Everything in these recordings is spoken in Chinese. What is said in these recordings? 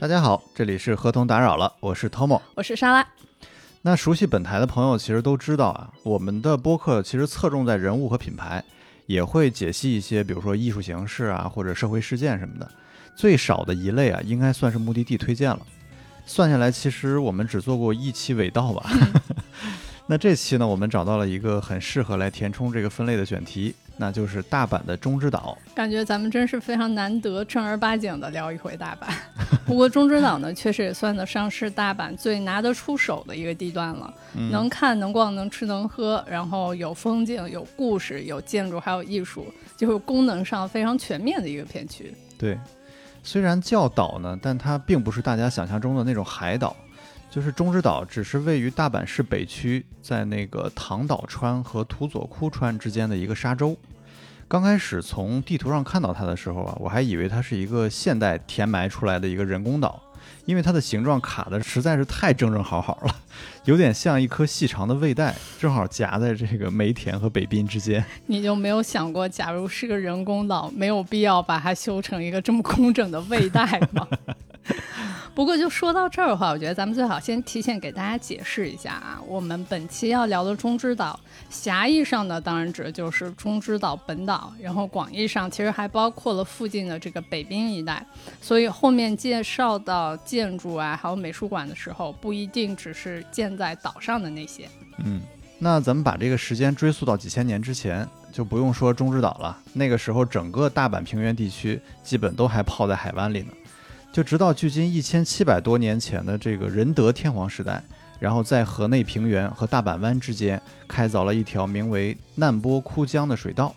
大家好，这里是合同打扰了，我是 Tomo，我是莎拉。那熟悉本台的朋友其实都知道啊，我们的播客其实侧重在人物和品牌，也会解析一些，比如说艺术形式啊，或者社会事件什么的。最少的一类啊，应该算是目的地推荐了。算下来，其实我们只做过一期尾道吧。那这期呢，我们找到了一个很适合来填充这个分类的选题，那就是大阪的中之岛。感觉咱们真是非常难得正儿八经的聊一回大阪。不过中之岛呢，确实也算得上是大阪最拿得出手的一个地段了，能看能逛能吃能喝，然后有风景有故事有建筑还有艺术，就是功能上非常全面的一个片区。对，虽然叫岛呢，但它并不是大家想象中的那种海岛。就是中之岛，只是位于大阪市北区，在那个唐岛川和土佐窟川之间的一个沙洲。刚开始从地图上看到它的时候啊，我还以为它是一个现代填埋出来的一个人工岛，因为它的形状卡的实在是太正正好好了，有点像一颗细长的胃袋，正好夹在这个梅田和北滨之间。你就没有想过，假如是个人工岛，没有必要把它修成一个这么工整的胃袋吗？不过就说到这儿的话，我觉得咱们最好先提前给大家解释一下啊，我们本期要聊的中之岛，狭义上呢当然指的就是中之岛本岛，然后广义上其实还包括了附近的这个北滨一带，所以后面介绍到建筑啊，还有美术馆的时候，不一定只是建在岛上的那些。嗯，那咱们把这个时间追溯到几千年之前，就不用说中之岛了，那个时候整个大阪平原地区基本都还泡在海湾里呢。就直到距今一千七百多年前的这个仁德天皇时代，然后在河内平原和大阪湾之间开凿了一条名为难波枯江的水道，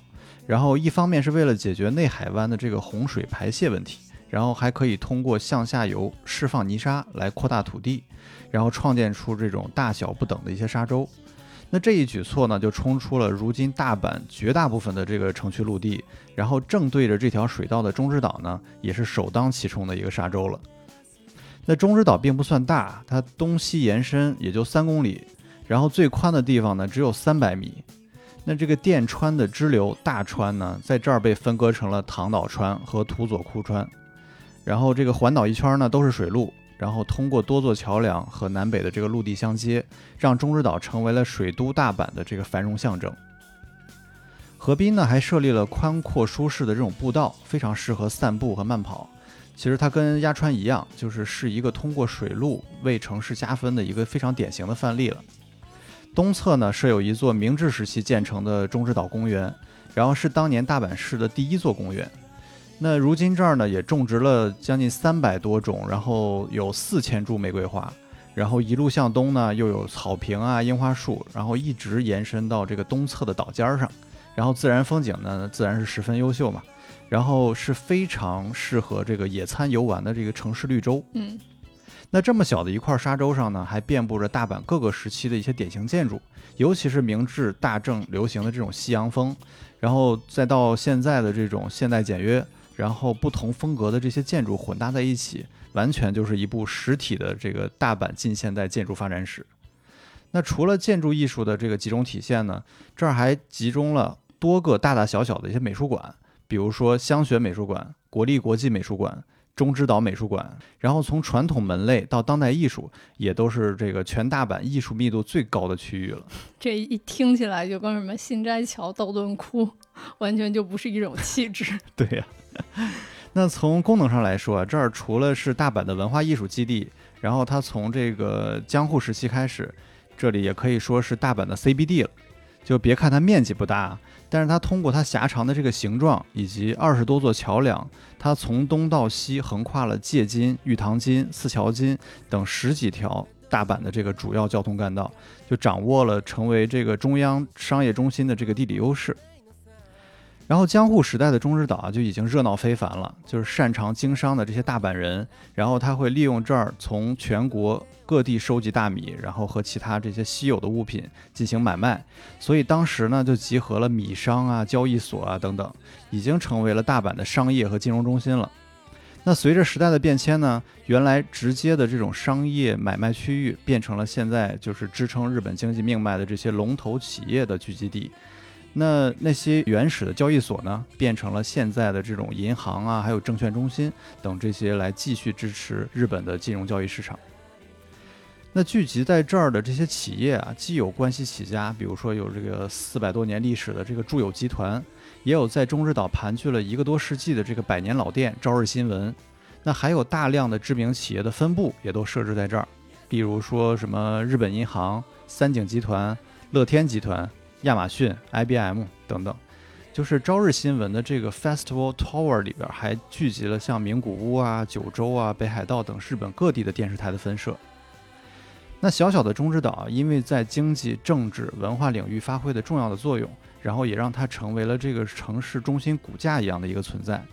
然后一方面是为了解决内海湾的这个洪水排泄问题，然后还可以通过向下游释放泥沙来扩大土地，然后创建出这种大小不等的一些沙洲。那这一举措呢，就冲出了如今大阪绝大部分的这个城区陆地，然后正对着这条水道的中之岛呢，也是首当其冲的一个沙洲了。那中之岛并不算大，它东西延伸也就三公里，然后最宽的地方呢只有三百米。那这个电川的支流大川呢，在这儿被分割成了唐岛川和土佐库川，然后这个环岛一圈呢都是水路。然后通过多座桥梁和南北的这个陆地相接，让中之岛成为了水都大阪的这个繁荣象征。河滨呢还设立了宽阔舒适的这种步道，非常适合散步和慢跑。其实它跟鸭川一样，就是是一个通过水路为城市加分的一个非常典型的范例了。东侧呢设有一座明治时期建成的中之岛公园，然后是当年大阪市的第一座公园。那如今这儿呢也种植了将近三百多种，然后有四千株玫瑰花，然后一路向东呢又有草坪啊、樱花树，然后一直延伸到这个东侧的岛尖上，然后自然风景呢自然是十分优秀嘛，然后是非常适合这个野餐游玩的这个城市绿洲。嗯，那这么小的一块沙洲上呢，还遍布着大阪各个时期的一些典型建筑，尤其是明治大正流行的这种西洋风，然后再到现在的这种现代简约。然后不同风格的这些建筑混搭在一起，完全就是一部实体的这个大阪近现代建筑发展史。那除了建筑艺术的这个集中体现呢，这儿还集中了多个大大小小的一些美术馆，比如说香雪美术馆、国立国际美术馆、中之岛美术馆。然后从传统门类到当代艺术，也都是这个全大阪艺术密度最高的区域了。这一听起来就跟什么新斋桥、道顿窟，完全就不是一种气质。对呀。那从功能上来说啊，这儿除了是大阪的文化艺术基地，然后它从这个江户时期开始，这里也可以说是大阪的 CBD 了。就别看它面积不大，但是它通过它狭长的这个形状以及二十多座桥梁，它从东到西横跨了借津、玉堂津、四桥津等十几条大阪的这个主要交通干道，就掌握了成为这个中央商业中心的这个地理优势。然后江户时代的中之岛啊就已经热闹非凡了，就是擅长经商的这些大阪人，然后他会利用这儿从全国各地收集大米，然后和其他这些稀有的物品进行买卖，所以当时呢就集合了米商啊、交易所啊等等，已经成为了大阪的商业和金融中心了。那随着时代的变迁呢，原来直接的这种商业买卖区域变成了现在就是支撑日本经济命脉的这些龙头企业的聚集地。那那些原始的交易所呢，变成了现在的这种银行啊，还有证券中心等这些来继续支持日本的金融交易市场。那聚集在这儿的这些企业啊，既有关系起家，比如说有这个四百多年历史的这个住友集团，也有在中日岛盘踞了一个多世纪的这个百年老店朝日新闻。那还有大量的知名企业的分部也都设置在这儿，比如说什么日本银行、三井集团、乐天集团。亚马逊、IBM 等等，就是朝日新闻的这个 Festival Tower 里边还聚集了像名古屋啊、九州啊、北海道等日本各地的电视台的分社。那小小的中之岛，因为在经济、政治、文化领域发挥的重要的作用，然后也让它成为了这个城市中心骨架一样的一个存在。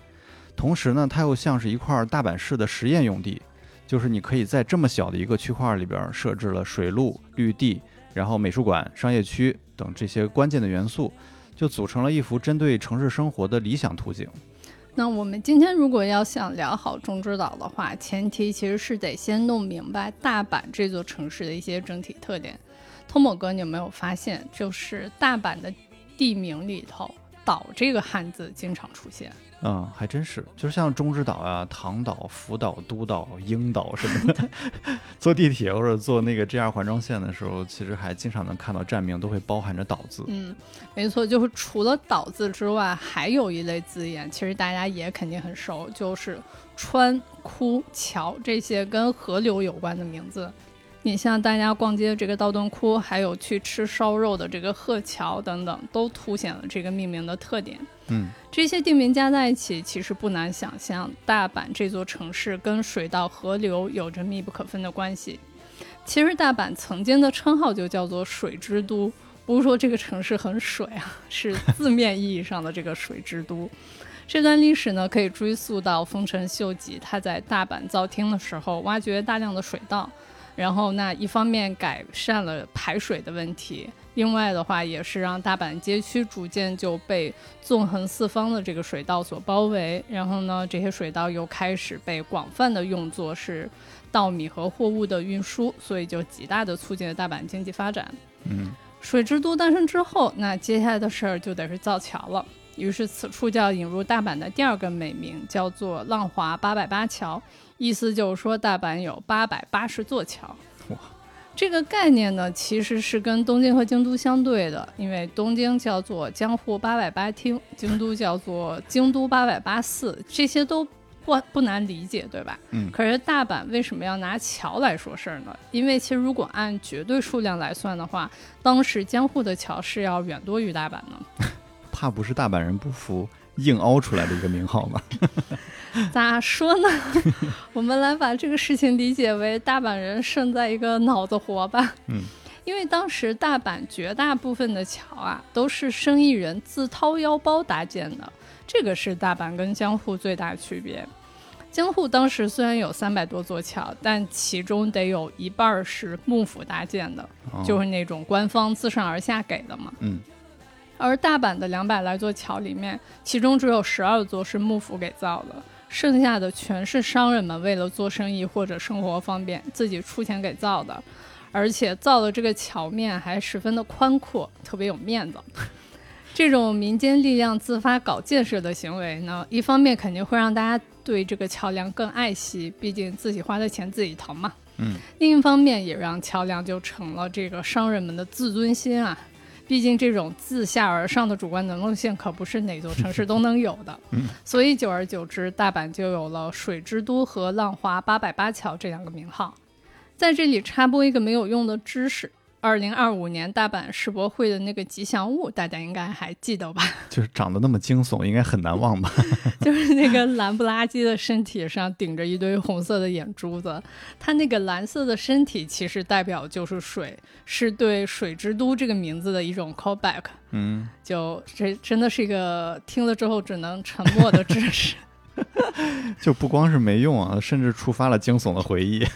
同时呢，它又像是一块大阪市的实验用地，就是你可以在这么小的一个区块里边设置了水路、绿地。然后美术馆、商业区等这些关键的元素，就组成了一幅针对城市生活的理想图景。那我们今天如果要想聊好中之岛的话，前提其实是得先弄明白大阪这座城市的一些整体特点。通某哥，你有没有发现，就是大阪的地名里头“岛”这个汉字经常出现？嗯，还真是，就是像中之岛啊、唐岛、福岛、都岛、樱岛什么的，坐地铁或者坐那个 JR 环状线的时候，其实还经常能看到站名都会包含着“岛”字。嗯，没错，就是除了“岛”字之外，还有一类字眼，其实大家也肯定很熟，就是川、枯、桥这些跟河流有关的名字。你像大家逛街这个道顿窟，还有去吃烧肉的这个鹤桥等等，都凸显了这个命名的特点。嗯，这些地名加在一起，其实不难想象，大阪这座城市跟水稻、河流有着密不可分的关系。其实大阪曾经的称号就叫做“水之都”，不是说这个城市很水啊，是字面意义上的这个“水之都”。这段历史呢，可以追溯到丰臣秀吉他在大阪造厅的时候，挖掘大量的水稻。然后，那一方面改善了排水的问题，另外的话也是让大阪街区逐渐就被纵横四方的这个水道所包围。然后呢，这些水道又开始被广泛的用作是稻米和货物的运输，所以就极大的促进了大阪经济发展。嗯，水之都诞生之后，那接下来的事儿就得是造桥了。于是此处就要引入大阪的第二个美名，叫做浪华八百八桥。意思就是说，大阪有八百八十座桥。哇，这个概念呢，其实是跟东京和京都相对的，因为东京叫做江户八百八厅，京都叫做京都八百八寺，这些都不不难理解，对吧？嗯。可是大阪为什么要拿桥来说事儿呢？因为其实如果按绝对数量来算的话，当时江户的桥是要远多于大阪的。怕不是大阪人不服，硬凹出来的一个名号吗？咋说呢？我们来把这个事情理解为大阪人胜在一个脑子活吧。嗯，因为当时大阪绝大部分的桥啊，都是生意人自掏腰包搭建的，这个是大阪跟江户最大区别。江户当时虽然有三百多座桥，但其中得有一半是幕府搭建的，就是那种官方自上而下给的嘛。嗯。而大阪的两百来座桥里面，其中只有十二座是幕府给造的，剩下的全是商人们为了做生意或者生活方便自己出钱给造的，而且造的这个桥面还十分的宽阔，特别有面子。这种民间力量自发搞建设的行为呢，一方面肯定会让大家对这个桥梁更爱惜，毕竟自己花的钱自己疼嘛。嗯。另一方面也让桥梁就成了这个商人们的自尊心啊。毕竟这种自下而上的主观能动性可不是哪座城市都能有的，所以久而久之，大阪就有了水之都和浪花八百八桥这两个名号。在这里插播一个没有用的知识。二零二五年大阪世博会的那个吉祥物，大家应该还记得吧？就是长得那么惊悚，应该很难忘吧？就是那个蓝不拉几的身体上顶着一堆红色的眼珠子，它那个蓝色的身体其实代表就是水，是对水之都这个名字的一种 callback。嗯，就这真的是一个听了之后只能沉默的知识。就不光是没用啊，甚至触发了惊悚的回忆。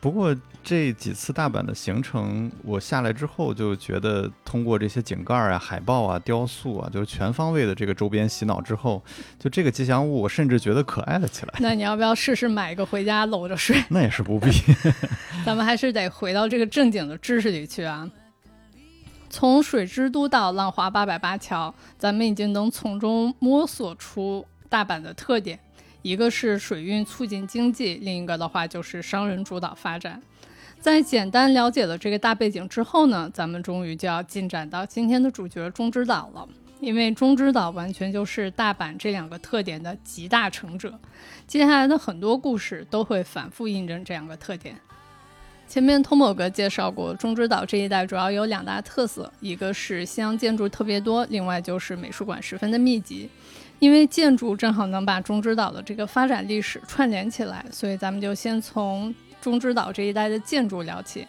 不过这几次大阪的行程，我下来之后就觉得，通过这些井盖啊、海报啊、雕塑啊，就是全方位的这个周边洗脑之后，就这个吉祥物，我甚至觉得可爱了起来。那你要不要试试买一个回家搂着睡？那也是不必。咱们还是得回到这个正经的知识里去啊。从水之都到浪花八百八桥，咱们已经能从中摸索出大阪的特点。一个是水运促进经济，另一个的话就是商人主导发展。在简单了解了这个大背景之后呢，咱们终于就要进展到今天的主角中之岛了。因为中之岛完全就是大阪这两个特点的集大成者，接下来的很多故事都会反复印证这两个特点。前面通某哥介绍过，中之岛这一带主要有两大特色，一个是西洋建筑特别多，另外就是美术馆十分的密集。因为建筑正好能把中之岛的这个发展历史串联起来，所以咱们就先从中之岛这一带的建筑聊起，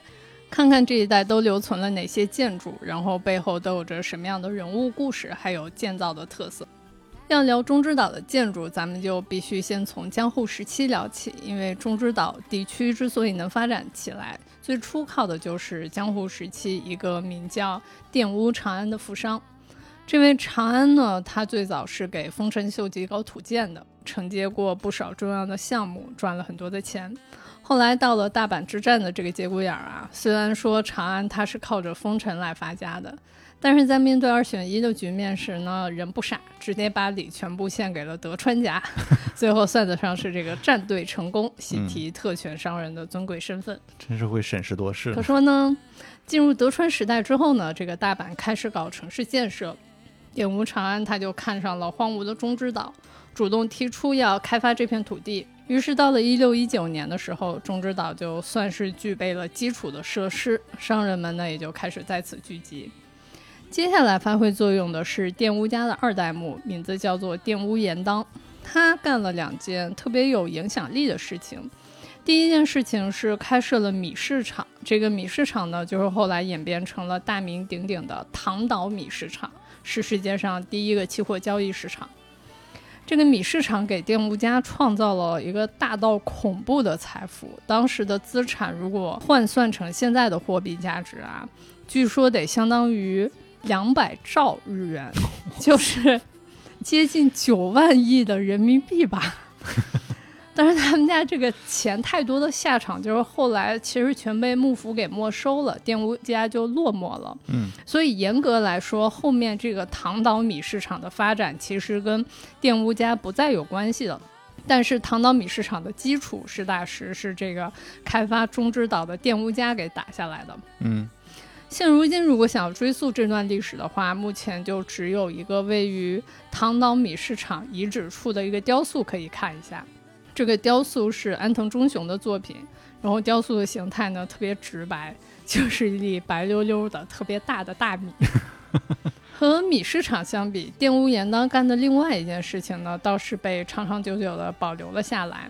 看看这一带都留存了哪些建筑，然后背后都有着什么样的人物故事，还有建造的特色。要聊中之岛的建筑，咱们就必须先从江户时期聊起，因为中之岛地区之所以能发展起来，最初靠的就是江户时期一个名叫佃屋长安的富商。这位长安呢，他最早是给丰臣秀吉搞土建的，承接过不少重要的项目，赚了很多的钱。后来到了大阪之战的这个节骨眼儿啊，虽然说长安它是靠着丰臣来发家的，但是在面对二选一的局面时呢，人不傻，直接把礼全部献给了德川家，最后算得上是这个战队成功，喜提特权商人的尊贵身份。真是会审时度势。可说呢，进入德川时代之后呢，这个大阪开始搞城市建设。典屋长安他就看上了荒芜的中之岛，主动提出要开发这片土地。于是到了一六一九年的时候，中之岛就算是具备了基础的设施，商人们呢也就开始在此聚集。接下来发挥作用的是玷屋家的二代目，名字叫做玷屋严当。他干了两件特别有影响力的事情。第一件事情是开设了米市场，这个米市场呢，就是后来演变成了大名鼎鼎的唐岛米市场。是世界上第一个期货交易市场。这个米市场给电木家创造了一个大到恐怖的财富。当时的资产如果换算成现在的货币价值啊，据说得相当于两百兆日元，就是接近九万亿的人民币吧。但是他们家这个钱太多的下场，就是后来其实全被幕府给没收了，玷屋家就落寞了。嗯，所以严格来说，后面这个唐岛米市场的发展其实跟玷屋家不再有关系了。但是唐岛米市场的基础实打实是这个开发中之岛的玷屋家给打下来的。嗯，现如今如果想要追溯这段历史的话，目前就只有一个位于唐岛米市场遗址处的一个雕塑可以看一下。这个雕塑是安藤忠雄的作品，然后雕塑的形态呢特别直白，就是一粒白溜溜的特别大的大米。和米市场相比，玷屋盐当干的另外一件事情呢，倒是被长长久久的保留了下来。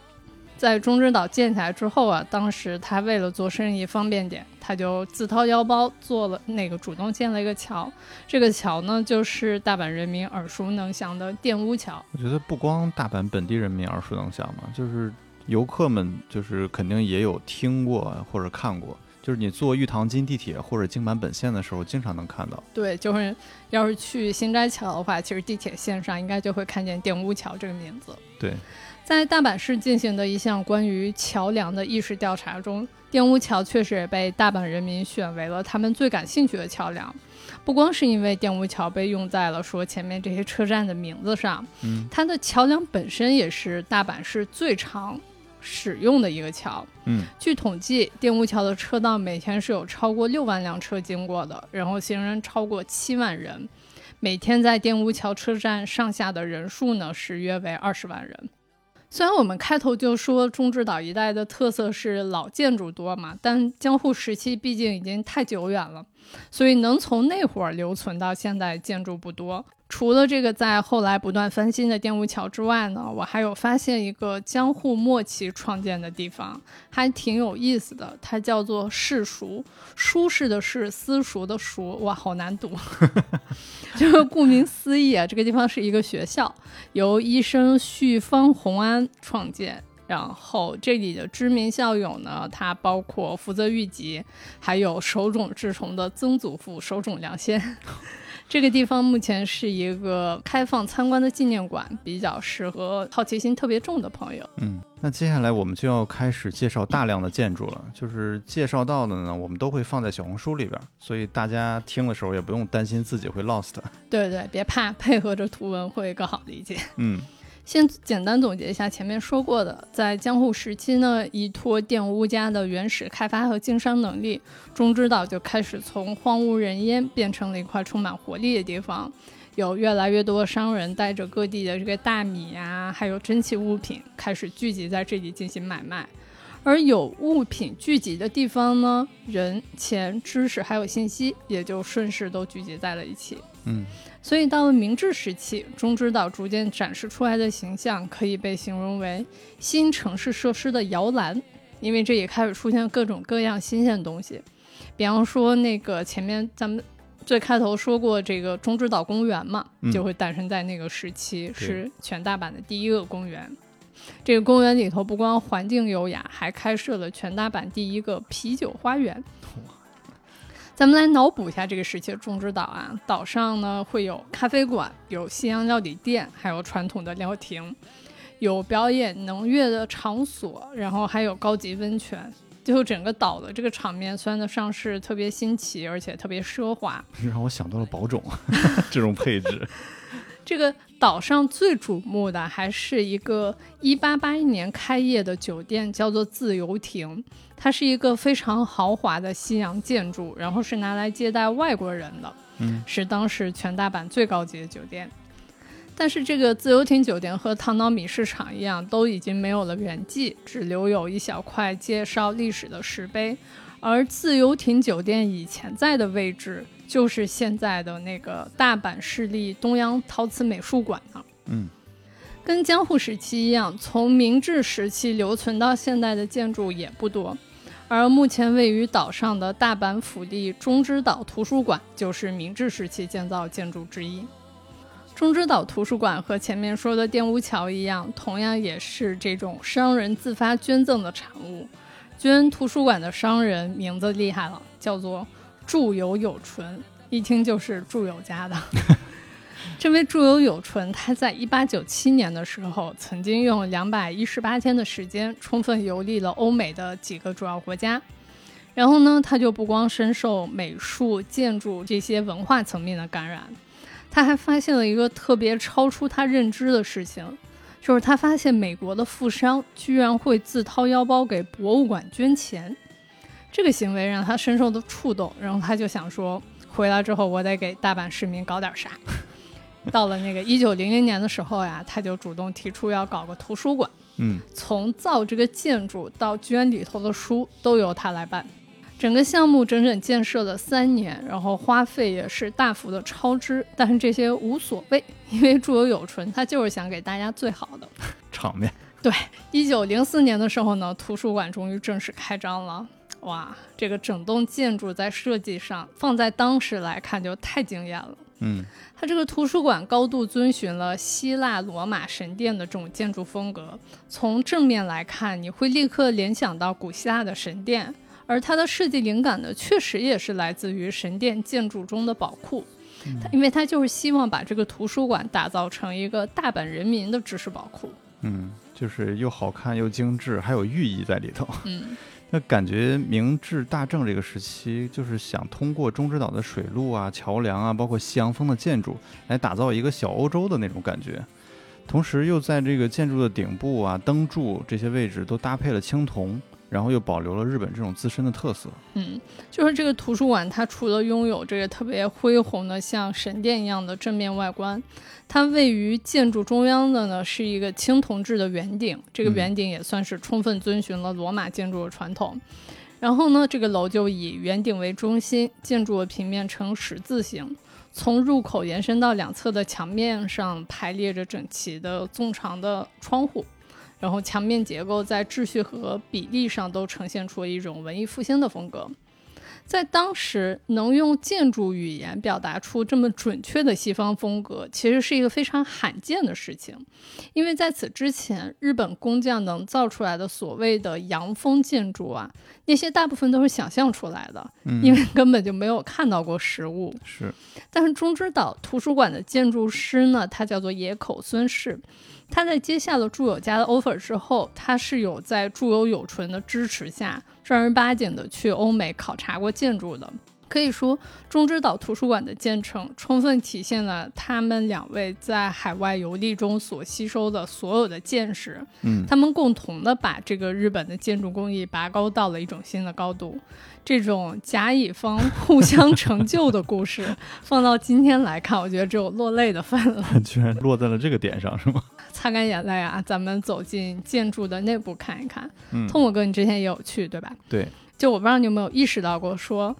在中之岛建起来之后啊，当时他为了做生意方便点，他就自掏腰包做了那个主动建了一个桥。这个桥呢，就是大阪人民耳熟能详的电屋桥。我觉得不光大阪本地人民耳熟能详嘛，就是游客们就是肯定也有听过或者看过。就是你坐玉堂金地铁或者京阪本线的时候，经常能看到。对，就是要是去新斋桥的话，其实地铁线上应该就会看见电屋桥这个名字。对。在大阪市进行的一项关于桥梁的意识调查中，电屋桥确实也被大阪人民选为了他们最感兴趣的桥梁。不光是因为电屋桥被用在了说前面这些车站的名字上，嗯，它的桥梁本身也是大阪市最常使用的一个桥。嗯，据统计，电屋桥的车道每天是有超过六万辆车经过的，然后行人超过七万人，每天在电屋桥车站上下的人数呢是约为二十万人。虽然我们开头就说中之岛一带的特色是老建筑多嘛，但江户时期毕竟已经太久远了，所以能从那会儿留存到现在建筑不多。除了这个在后来不断翻新的电务桥之外呢，我还有发现一个江户末期创建的地方，还挺有意思的。它叫做世塾，舒适的是私塾的塾，哇，好难读。就是顾名思义啊，这个地方是一个学校，由医生绪方弘安创建。然后这里的知名校友呢，它包括福泽谕吉，还有手冢治虫的曾祖父手冢良先。这个地方目前是一个开放参观的纪念馆，比较适合好奇心特别重的朋友。嗯，那接下来我们就要开始介绍大量的建筑了，就是介绍到的呢，我们都会放在小红书里边，所以大家听的时候也不用担心自己会 lost。对对，别怕，配合着图文会更好理解。嗯。先简单总结一下前面说过的，在江户时期呢，依托玷污家的原始开发和经商能力，中之岛就开始从荒无人烟变成了一块充满活力的地方，有越来越多的商人带着各地的这个大米啊，还有珍奇物品，开始聚集在这里进行买卖。而有物品聚集的地方呢，人、钱、知识还有信息也就顺势都聚集在了一起。嗯。所以到了明治时期，中之岛逐渐展示出来的形象可以被形容为新城市设施的摇篮，因为这也开始出现各种各样新鲜东西。比方说，那个前面咱们最开头说过这个中之岛公园嘛，就会诞生在那个时期，是全大阪的第一个公园。这个公园里头不光环境优雅，还开设了全大阪第一个啤酒花园。咱们来脑补一下这个时期的种植岛啊，岛上呢会有咖啡馆、有西洋料理店，还有传统的料亭，有表演能乐的场所，然后还有高级温泉。最后整个岛的这个场面算得上是特别新奇，而且特别奢华，让我想到了宝冢 这种配置。这个岛上最瞩目的还是一个1881年开业的酒店，叫做自由亭。它是一个非常豪华的西洋建筑，然后是拿来接待外国人的，嗯，是当时全大阪最高级的酒店。但是这个自由亭酒店和唐岛米市场一样，都已经没有了原迹，只留有一小块介绍历史的石碑。而自由亭酒店以前在的位置。就是现在的那个大阪市立东洋陶瓷美术馆呢。嗯，跟江户时期一样，从明治时期留存到现代的建筑也不多。而目前位于岛上的大阪府立中之岛图书馆，就是明治时期建造建筑之一。中之岛图书馆和前面说的电屋桥一样，同样也是这种商人自发捐赠的产物。捐图书馆的商人名字厉害了，叫做。住友有纯，一听就是祝友家的。这位住友有纯，他在一八九七年的时候，曾经用两百一十八天的时间，充分游历了欧美的几个主要国家。然后呢，他就不光深受美术、建筑这些文化层面的感染，他还发现了一个特别超出他认知的事情，就是他发现美国的富商居然会自掏腰包给博物馆捐钱。这个行为让他深受的触动，然后他就想说，回来之后我得给大阪市民搞点啥。到了那个一九零零年的时候呀，他就主动提出要搞个图书馆。嗯，从造这个建筑到捐里头的书都由他来办。整个项目整整建设了三年，然后花费也是大幅的超支，但是这些无所谓，因为住友有纯，他就是想给大家最好的 场面。对，一九零四年的时候呢，图书馆终于正式开张了。哇，这个整栋建筑在设计上放在当时来看就太惊艳了。嗯，它这个图书馆高度遵循了希腊罗马神殿的这种建筑风格。从正面来看，你会立刻联想到古希腊的神殿，而它的设计灵感呢，确实也是来自于神殿建筑中的宝库。因为它就是希望把这个图书馆打造成一个大阪人民的知识宝库。嗯，就是又好看又精致，还有寓意在里头。嗯。那感觉明治大正这个时期，就是想通过中之岛的水路啊、桥梁啊，包括西洋风的建筑，来打造一个小欧洲的那种感觉。同时，又在这个建筑的顶部啊、灯柱这些位置都搭配了青铜。然后又保留了日本这种自身的特色。嗯，就是这个图书馆，它除了拥有这个特别恢宏的像神殿一样的正面外观，它位于建筑中央的呢是一个青铜制的圆顶，这个圆顶也算是充分遵循了罗马建筑的传统。然后呢，这个楼就以圆顶为中心，建筑的平面呈十字形，从入口延伸到两侧的墙面上排列着整齐的纵长的窗户。然后墙面结构在秩序和比例上都呈现出了一种文艺复兴的风格。在当时，能用建筑语言表达出这么准确的西方风格，其实是一个非常罕见的事情。因为在此之前，日本工匠能造出来的所谓的洋风建筑啊，那些大部分都是想象出来的，因为根本就没有看到过实物。是，但是中之岛图书馆的建筑师呢，他叫做野口孙氏。他在接下了住友家的 offer 之后，他是有在住友有纯的支持下，正儿八经的去欧美考察过建筑的。可以说，中之岛图书馆的建成，充分体现了他们两位在海外游历中所吸收的所有的见识。嗯，他们共同的把这个日本的建筑工艺拔高到了一种新的高度。这种甲乙方互相成就的故事，放到今天来看，我觉得只有落泪的份了。居然落在了这个点上，是吗？擦干眼泪啊！咱们走进建筑的内部看一看。嗯，痛我哥，你之前也有去对吧？对。就我不知道你有没有意识到过，说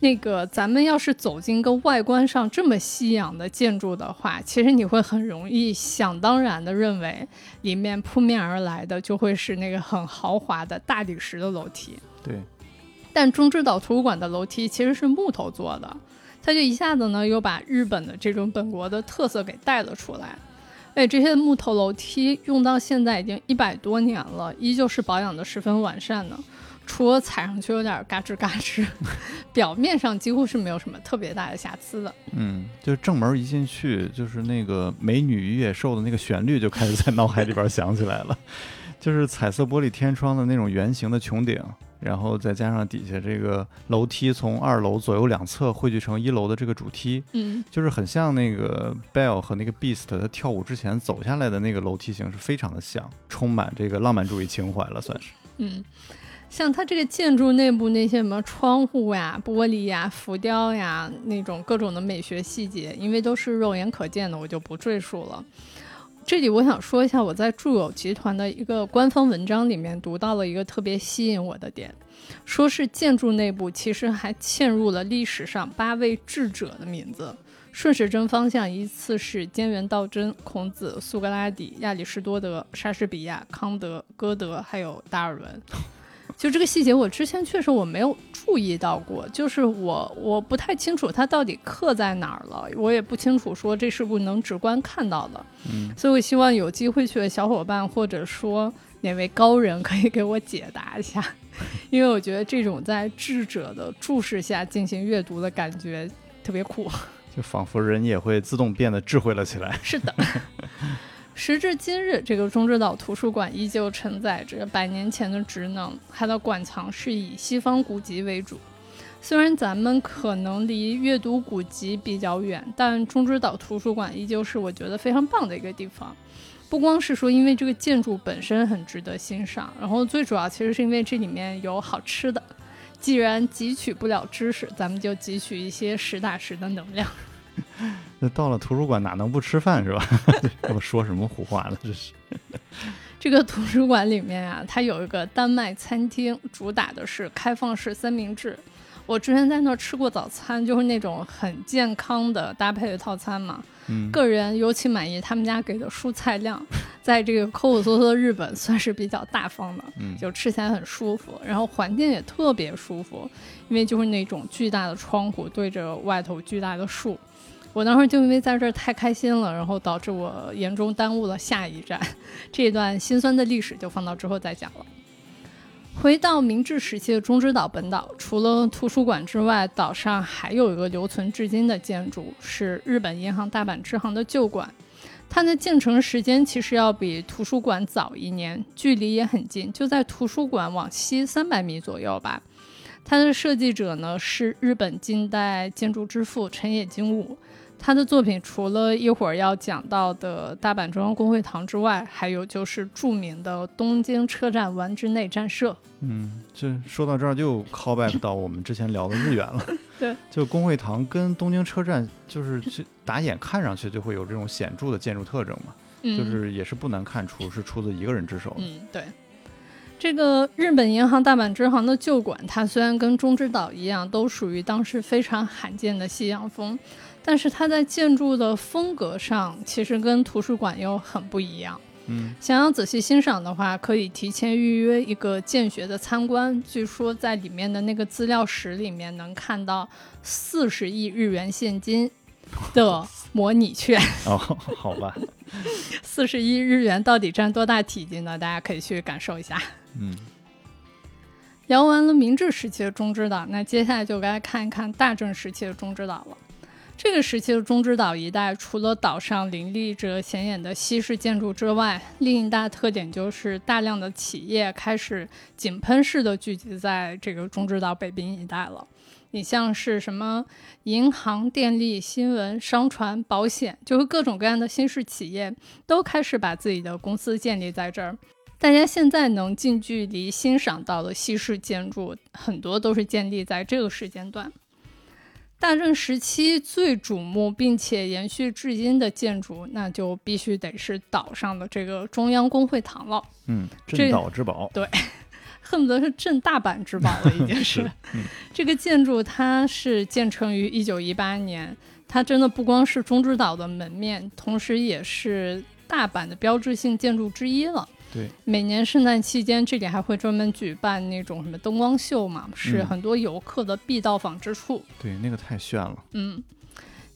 那个咱们要是走进个外观上这么西洋的建筑的话，其实你会很容易想当然的认为里面扑面而来的就会是那个很豪华的大理石的楼梯。对。但中之岛图书馆的楼梯其实是木头做的，它就一下子呢又把日本的这种本国的特色给带了出来。哎，这些木头楼梯用到现在已经一百多年了，依旧是保养的十分完善的，除了踩上去有点嘎吱嘎吱，表面上几乎是没有什么特别大的瑕疵的。嗯，就正门一进去，就是那个美女与野兽的那个旋律就开始在脑海里边响起来了，就是彩色玻璃天窗的那种圆形的穹顶。然后再加上底下这个楼梯，从二楼左右两侧汇聚成一楼的这个主梯，嗯，就是很像那个 Bell 和那个 Beast 他跳舞之前走下来的那个楼梯形，是非常的像，充满这个浪漫主义情怀了，算是。嗯，像它这个建筑内部那些什么窗户呀、玻璃呀、浮雕呀那种各种的美学细节，因为都是肉眼可见的，我就不赘述了。这里我想说一下，我在住友集团的一个官方文章里面读到了一个特别吸引我的点，说是建筑内部其实还嵌入了历史上八位智者的名字，顺时针方向依次是菅原道真、孔子、苏格拉底、亚里士多德、莎士比亚、康德、歌德，还有达尔文。就这个细节，我之前确实我没有注意到过，就是我我不太清楚它到底刻在哪儿了，我也不清楚说这是不是能直观看到的，嗯，所以我希望有机会去的小伙伴或者说哪位高人可以给我解答一下，因为我觉得这种在智者的注视下进行阅读的感觉特别酷，就仿佛人也会自动变得智慧了起来。是的。时至今日，这个中之岛图书馆依旧承载着百年前的职能，它的馆藏是以西方古籍为主。虽然咱们可能离阅读古籍比较远，但中之岛图书馆依旧是我觉得非常棒的一个地方。不光是说因为这个建筑本身很值得欣赏，然后最主要其实是因为这里面有好吃的。既然汲取不了知识，咱们就汲取一些实打实的能量。那到了图书馆哪能不吃饭是吧？我说什么胡话呢？这是。这个图书馆里面啊，它有一个丹麦餐厅，主打的是开放式三明治。我之前在那儿吃过早餐，就是那种很健康的搭配的套餐嘛。嗯。个人尤其满意他们家给的蔬菜量，在这个抠抠搜搜的日本算是比较大方的。嗯。就吃起来很舒服，然后环境也特别舒服，因为就是那种巨大的窗户对着外头巨大的树。我当时就因为在这儿太开心了，然后导致我严重耽误了下一站，这段心酸的历史就放到之后再讲了。回到明治时期的中之岛本岛，除了图书馆之外，岛上还有一个留存至今的建筑，是日本银行大阪支行的旧馆。它的建成时间其实要比图书馆早一年，距离也很近，就在图书馆往西三百米左右吧。它的设计者呢是日本近代建筑之父陈野金武。他的作品除了一会儿要讲到的大阪中央公会堂之外，还有就是著名的东京车站丸之内站舍。嗯，这说到这儿就 call back 到我们之前聊的日元了。对，就公会堂跟东京车站，就是打眼看上去就会有这种显著的建筑特征嘛，就是也是不难看出是出自一个人之手。嗯，对。这个日本银行大阪支行的旧馆，它虽然跟中之岛一样，都属于当时非常罕见的西洋风。但是它在建筑的风格上，其实跟图书馆又很不一样。嗯想要仔细欣赏的话，可以提前预约一个建学的参观。据说在里面的那个资料室里面能看到四十亿日元现金的模拟券。哦，好吧，四十亿日元到底占多大体积呢？大家可以去感受一下。嗯聊完了明治时期的中之岛，那接下来就该看一看大正时期的中之岛了。这个时期的中之岛一带，除了岛上林立着显眼的西式建筑之外，另一大特点就是大量的企业开始井喷式的聚集在这个中之岛北滨一带了。你像是什么银行、电力、新闻、商船、保险，就是各种各样的新式企业都开始把自己的公司建立在这儿。大家现在能近距离欣赏到的西式建筑，很多都是建立在这个时间段。大正时期最瞩目并且延续至今的建筑，那就必须得是岛上的这个中央公会堂了，嗯，这镇岛之宝，对 恨不得是镇大阪之宝了，已经是。嗯这个建筑它是建成于一九一八年，它真的不光是中之岛的门面，同时也是大阪的标志性建筑之一了。对，每年圣诞期间，这里还会专门举办那种什么灯光秀嘛，是嗯很多游客的必到访之处。对，那个太炫了，嗯，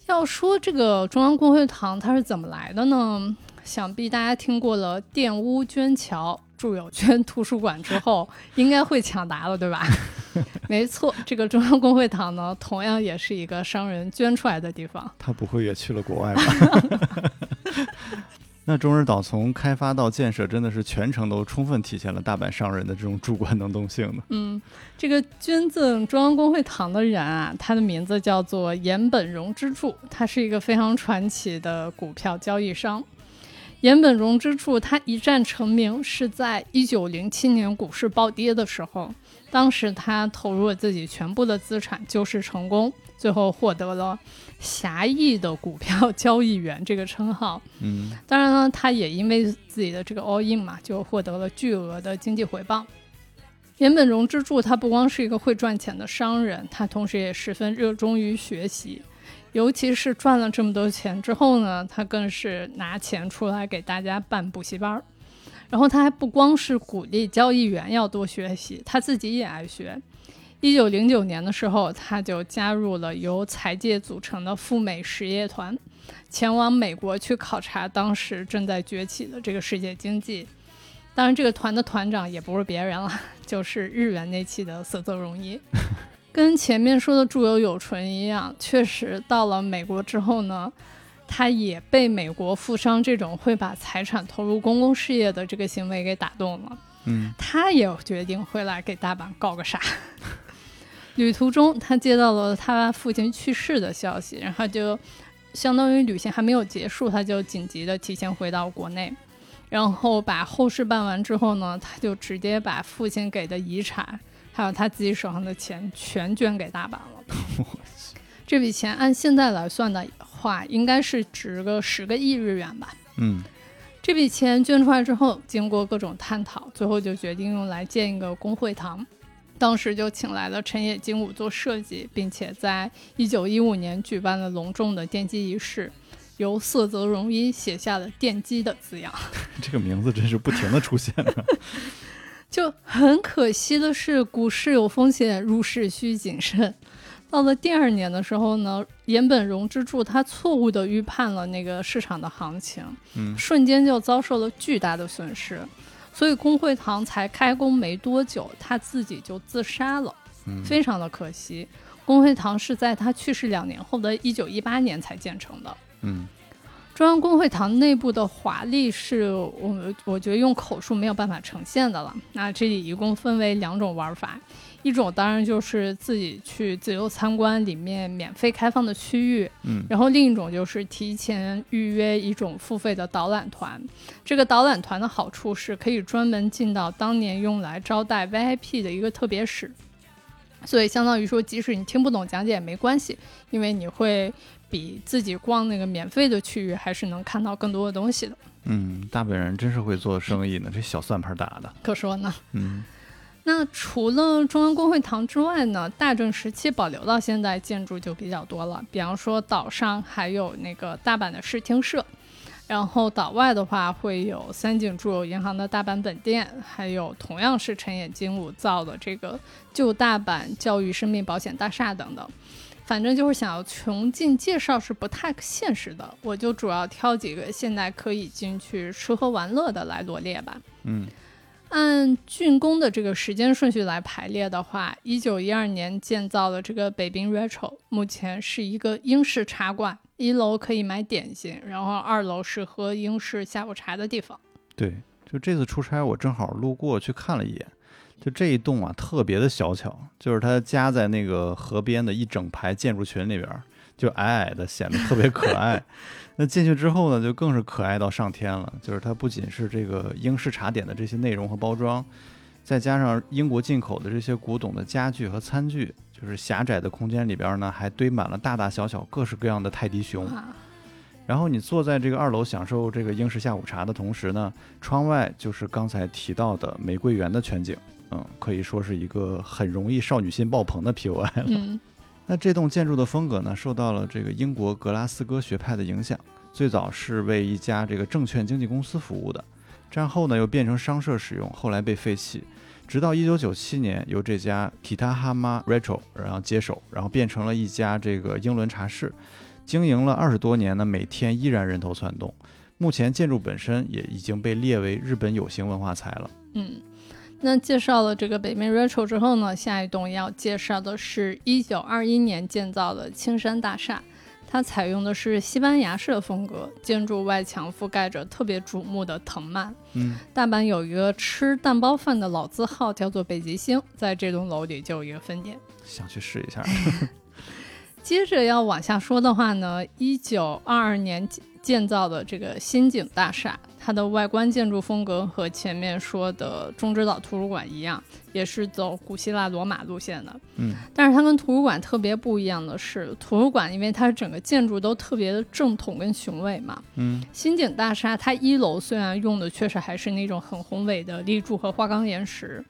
要说这个中央公会堂它是怎么来的呢？想必大家听过了玷污捐桥、住友捐图书馆之后，应该会抢答了，对吧？没错，这个中央公会堂呢，同样也是一个商人捐出来的地方。他不会也去了国外吧？那中日岛从开发到建设，真的是全程都充分体现了大阪商人的这种主观能动性呢。嗯，这个捐赠中央公会堂的人啊，他的名字叫做岩本荣之助，他是一个非常传奇的股票交易商。岩本荣之助他一战成名是在一九零七年股市暴跌的时候，当时他投入了自己全部的资产救市成功，最后获得了侠义的股票交易员这个称号。嗯当然呢，他也因为自己的这个 all in 嘛，就获得了巨额的经济回报。岩本荣之助他不光是一个会赚钱的商人，他同时也十分热衷于学习，尤其是赚了这么多钱之后呢，他更是拿钱出来给大家办补习班儿。然后他还不光是鼓励交易员要多学习，他自己也爱学。一九零九年的时候，他就加入了由财界组成的赴美实业团，前往美国去考察当时正在崛起的这个世界经济。当然，这个团的团长也不是别人了，就是日元那期的色泽荣一。跟前面说的住友有纯一样，确实到了美国之后呢，他也被美国富商这种会把财产投入公共事业的这个行为给打动了。嗯他也决定回来给大阪告个傻。旅途中，他接到了他父亲去世的消息，然后就相当于旅行还没有结束，他就紧急的提前回到国内，然后把后事办完之后呢，他就直接把父亲给的遗产，还有他自己手上的钱全捐给大阪了。这笔钱按现在来算的话，应该是值个十个亿日元吧。嗯这笔钱捐出来之后，经过各种探讨，最后就决定用来建一个工会堂。当时就请来了陈野金武做设计，并且在一九一五年举办了隆重的奠基仪式，由色泽荣一写下了“奠基”的字样。这个名字真是不停的出现啊。就很可惜的是，股市有风险，入市需谨慎。到了第二年的时候呢，岩本荣之助他错误的预判了那个市场的行情，嗯瞬间就遭受了巨大的损失，所以工会堂才开工没多久，他自己就自杀了，嗯非常的可惜。工会堂是在他去世两年后的一九一八年才建成的。嗯中央工会堂内部的华丽是我我觉得用口述没有办法呈现的了。那这里一共分为两种玩法，一种当然就是自己去自由参观里面免费开放的区域，嗯然后另一种就是提前预约一种付费的导览团。这个导览团的好处是可以专门进到当年用来招待 VIP 的一个特别室，所以相当于说，即使你听不懂讲解也没关系，因为你会比自己逛那个免费的区域还是能看到更多的东西的。嗯，大本人真是会做生意呢，这小算盘打的。可说呢。嗯那除了中央公会堂之外呢，大正时期保留到现在建筑就比较多了。比方说岛上还有那个大阪的视听社，然后岛外的话会有三井住友银行的大阪本店，还有同样是陈野金武造的这个旧大阪教育生命保险大厦等等。反正就是想要穷尽介绍是不太现实的，我就主要挑几个现在可以进去吃喝玩乐的来罗列吧。嗯，按竣工的这个时间顺序来排列的话，一九一二年建造的这个北滨 Retro 目前是一个英式茶馆，一楼可以买点心，然后二楼是喝英式下午茶的地方。对，就这次出差我正好路过去看了一眼。就这一栋啊，特别的小巧，就是它夹在那个河边的一整排建筑群里边，就矮矮的，显得特别可爱。那进去之后呢，就更是可爱到上天了。就是它不仅是这个英式茶点的这些内容和包装，再加上英国进口的这些古董的家具和餐具，就是狭窄的空间里边呢，还堆满了大大小小各式各样的泰迪熊。然后你坐在这个二楼享受这个英式下午茶的同时呢，窗外就是刚才提到的玫瑰园的全景。嗯，可以说是一个很容易少女心爆棚的 POI 了。嗯，那这栋建筑的风格呢，受到了这个英国格拉斯哥学派的影响。最早是为一家这个证券经纪公司服务的，战后呢又变成商社使用，后来被废弃。直到1997年，由这家 Kitahama Retro 然后接手，然后变成了一家这个英伦茶室，经营了二十多年呢，每天依然人头攒动。目前建筑本身也已经被列为日本有形文化财了。嗯。那介绍了这个北面 Retro 之后呢，下一栋要介绍的是一九二一年建造的青山大厦，它采用的是西班牙式的风格，建筑外墙覆盖着特别瞩目的藤蔓。嗯，大阪有一个吃蛋包饭的老字号叫做北极星，在这栋楼里就有一个分店，想去试一下。接着要往下说的话呢，一九二二年建造的这个新景大厦。它的外观建筑风格和前面说的中之岛图书馆一样，也是走古希腊罗马路线的。嗯，但是它跟图书馆特别不一样的是，图书馆因为它整个建筑都特别的正统跟雄伟嘛。嗯，新景大厦它一楼虽然用的确实还是那种很宏伟的立柱和花岗岩石，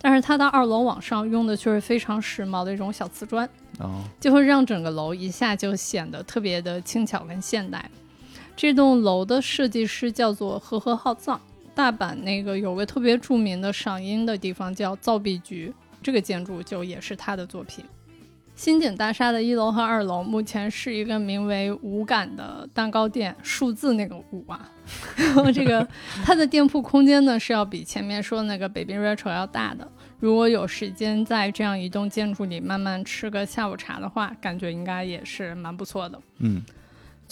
但是它到二楼往上用的却是非常时髦的一种小瓷砖，哦，就会让整个楼一下就显得特别的轻巧跟现代。这栋楼的设计师叫做和和浩藏，大阪那个有个特别著名的赏樱的地方叫造币局，这个建筑就也是他的作品。新井大厦的一楼和二楼目前是一个名为“五感”的蛋糕店，数字那个五啊。然后这个它的店铺空间呢是要比前面说的那个北滨 retro 要大的。如果有时间在这样一栋建筑里慢慢吃个下午茶的话，感觉应该也是蛮不错的。嗯。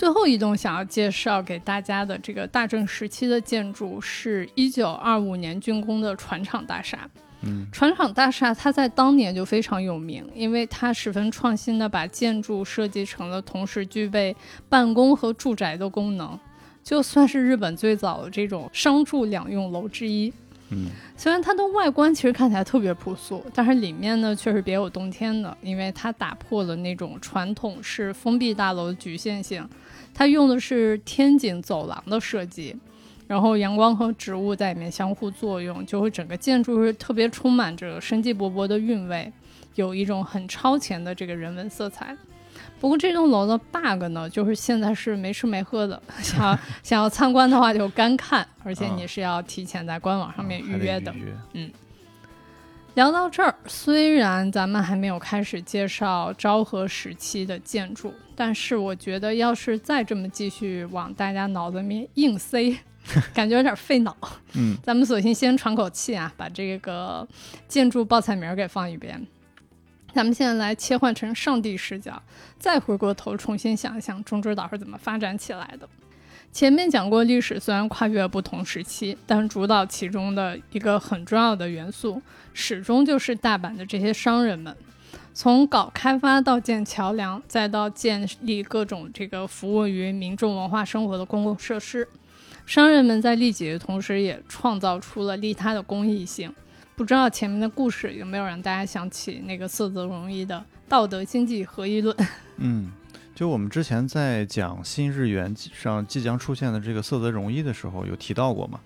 最后一栋想要介绍给大家的这个大正时期的建筑，是一九二五年竣工的船厂大厦。嗯，船厂大厦它在当年就非常有名，因为它十分创新的把建筑设计成了同时具备办公和住宅的功能，就算是日本最早的这种商住两用楼之一。嗯，虽然它的外观其实看起来特别朴素，但是里面呢却是别有洞天的，因为它打破了那种传统式封闭大楼的局限性。它用的是天井走廊的设计，然后阳光和植物在里面相互作用，就会整个建筑是特别充满着生机勃勃的韵味，有一种很超前的这个人文色彩。不过这栋楼的 bug 呢，就是现在是没吃没喝的，想 想要参观的话就干看，而且你是要提前在官网上面预约的。嗯。聊到这儿，虽然咱们还没有开始介绍昭和时期的建筑，但是我觉得要是再这么继续往大家脑子里面硬塞，感觉有点费脑。嗯，咱们索性先喘口气啊，把这个建筑报菜名给放一边。咱们现在来切换成上帝视角，再回过头重新想一想中之岛是怎么发展起来的。前面讲过，历史虽然跨越不同时期，但主导其中的一个很重要的元素，始终就是大阪的这些商人们。从搞开发到建桥梁，再到建立各种这个服务于民众文化生活的公共设施，商人们在利己的同时，也创造出了利他的公益性。不知道前面的故事有没有让大家想起那个色泽容一的道德经济合一论？嗯。就我们之前在讲新日元上即将出现的这个色泽容易的时候，有提到过嘛？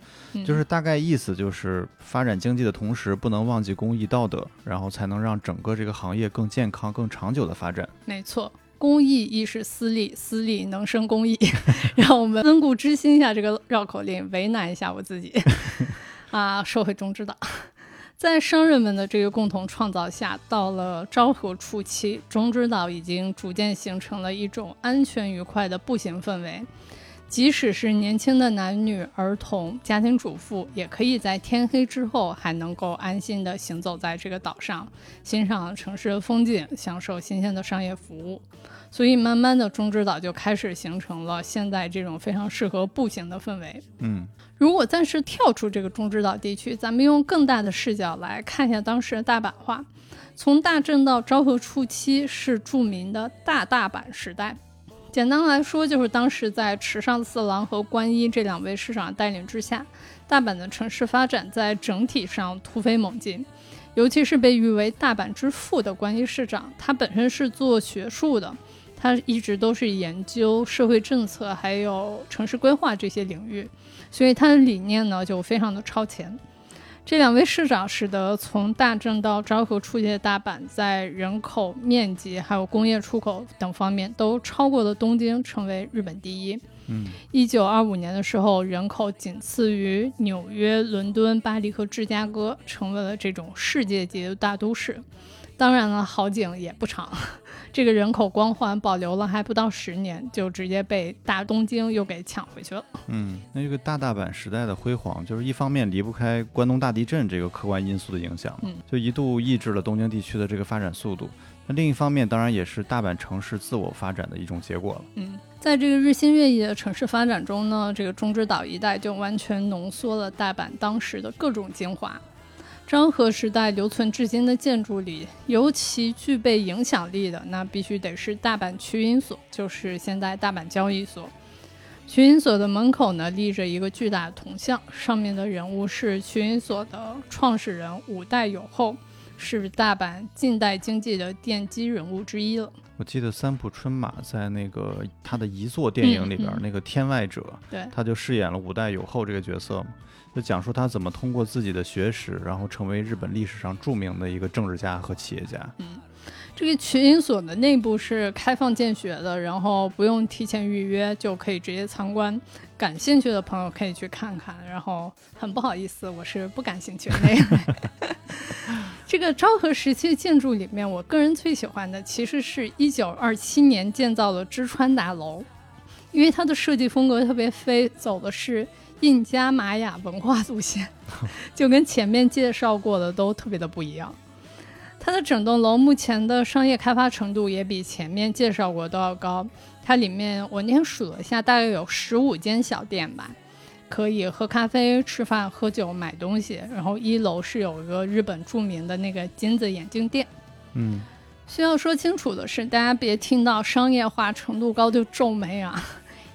就是大概意思就是发展经济的同时，不能忘记公益道德，然后才能让整个这个行业更健康、更长久的发展。没错。公益亦是私利，私利能生公益。让我们温故知新一下这个绕口令，为难一下我自己 啊！社会中之岛。在商人们的这个共同创造下，到了昭和初期，中之岛已经逐渐形成了一种安全愉快的步行氛围。即使是年轻的男女、儿童、家庭主妇，也可以在天黑之后还能够安心地行走在这个岛上，欣赏城市的风景，享受新鲜的商业服务。所以，慢慢的，中之岛就开始形成了现在这种非常适合步行的氛围。嗯。如果暂时跳出这个中之岛地区，咱们用更大的视角来看一下当时的大阪话。从大正到昭和初期是著名的大大阪时代。简单来说，就是当时在池上四郎和关一这两位市长带领之下，大阪的城市发展在整体上突飞猛进。尤其是被誉为“大阪之父”的关一市长，他本身是做学术的。他一直都是研究社会政策，还有城市规划这些领域，所以他的理念呢就非常的超前。这两位市长使得从大正到昭和初期的大阪，在人口、面积还有工业出口等方面都超过了东京，成为日本第一。嗯，一九二五年的时候，人口仅次于纽约、伦敦、巴黎和芝加哥，成为了这种世界级的大都市。当然了，好景也不长，这个人口光环保留了还不到十年，就直接被大东京又给抢回去了。嗯，那这个大大阪时代的辉煌，就是一方面离不开关东大地震这个客观因素的影响，嗯，就一度抑制了东京地区的这个发展速度。那另一方面，当然也是大阪城市自我发展的一种结果了。嗯，在这个日新月异的城市发展中呢，这个中之岛一带就完全浓缩了大阪当时的各种精华。昭和时代留存至今的建筑里，尤其具备影响力的，那必须得是大阪区银所，就是现在大阪交易所。区银所的门口呢，立着一个巨大的铜像，上面的人物是区银所的创始人五代友厚，是大阪近代经济的奠基人物之一了。我记得三浦春马在那个他的遗作电影里边，那个《天外者》，对，他就饰演了五代友厚这个角色嘛。就讲述他怎么通过自己的学识，然后成为日本历史上著名的一个政治家和企业家。嗯，这个群英所的内部是开放见学的，然后不用提前预约就可以直接参观。感兴趣的朋友可以去看看。然后很不好意思，我是不感兴趣的那个。这个昭和时期建筑里面，我个人最喜欢的其实是一九二七年建造的知川大楼，因为它的设计风格特别飞，走的是。印加玛雅文化路线，就跟前面介绍过的都特别的不一样。它的整栋楼目前的商业开发程度也比前面介绍过都要高。它里面我那天数了一下，大概有十五间小店吧，可以喝咖啡、吃饭、喝酒、买东西。然后一楼是有一个日本著名的那个金子眼镜店。嗯，需要说清楚的是，大家别听到商业化程度高就皱眉啊。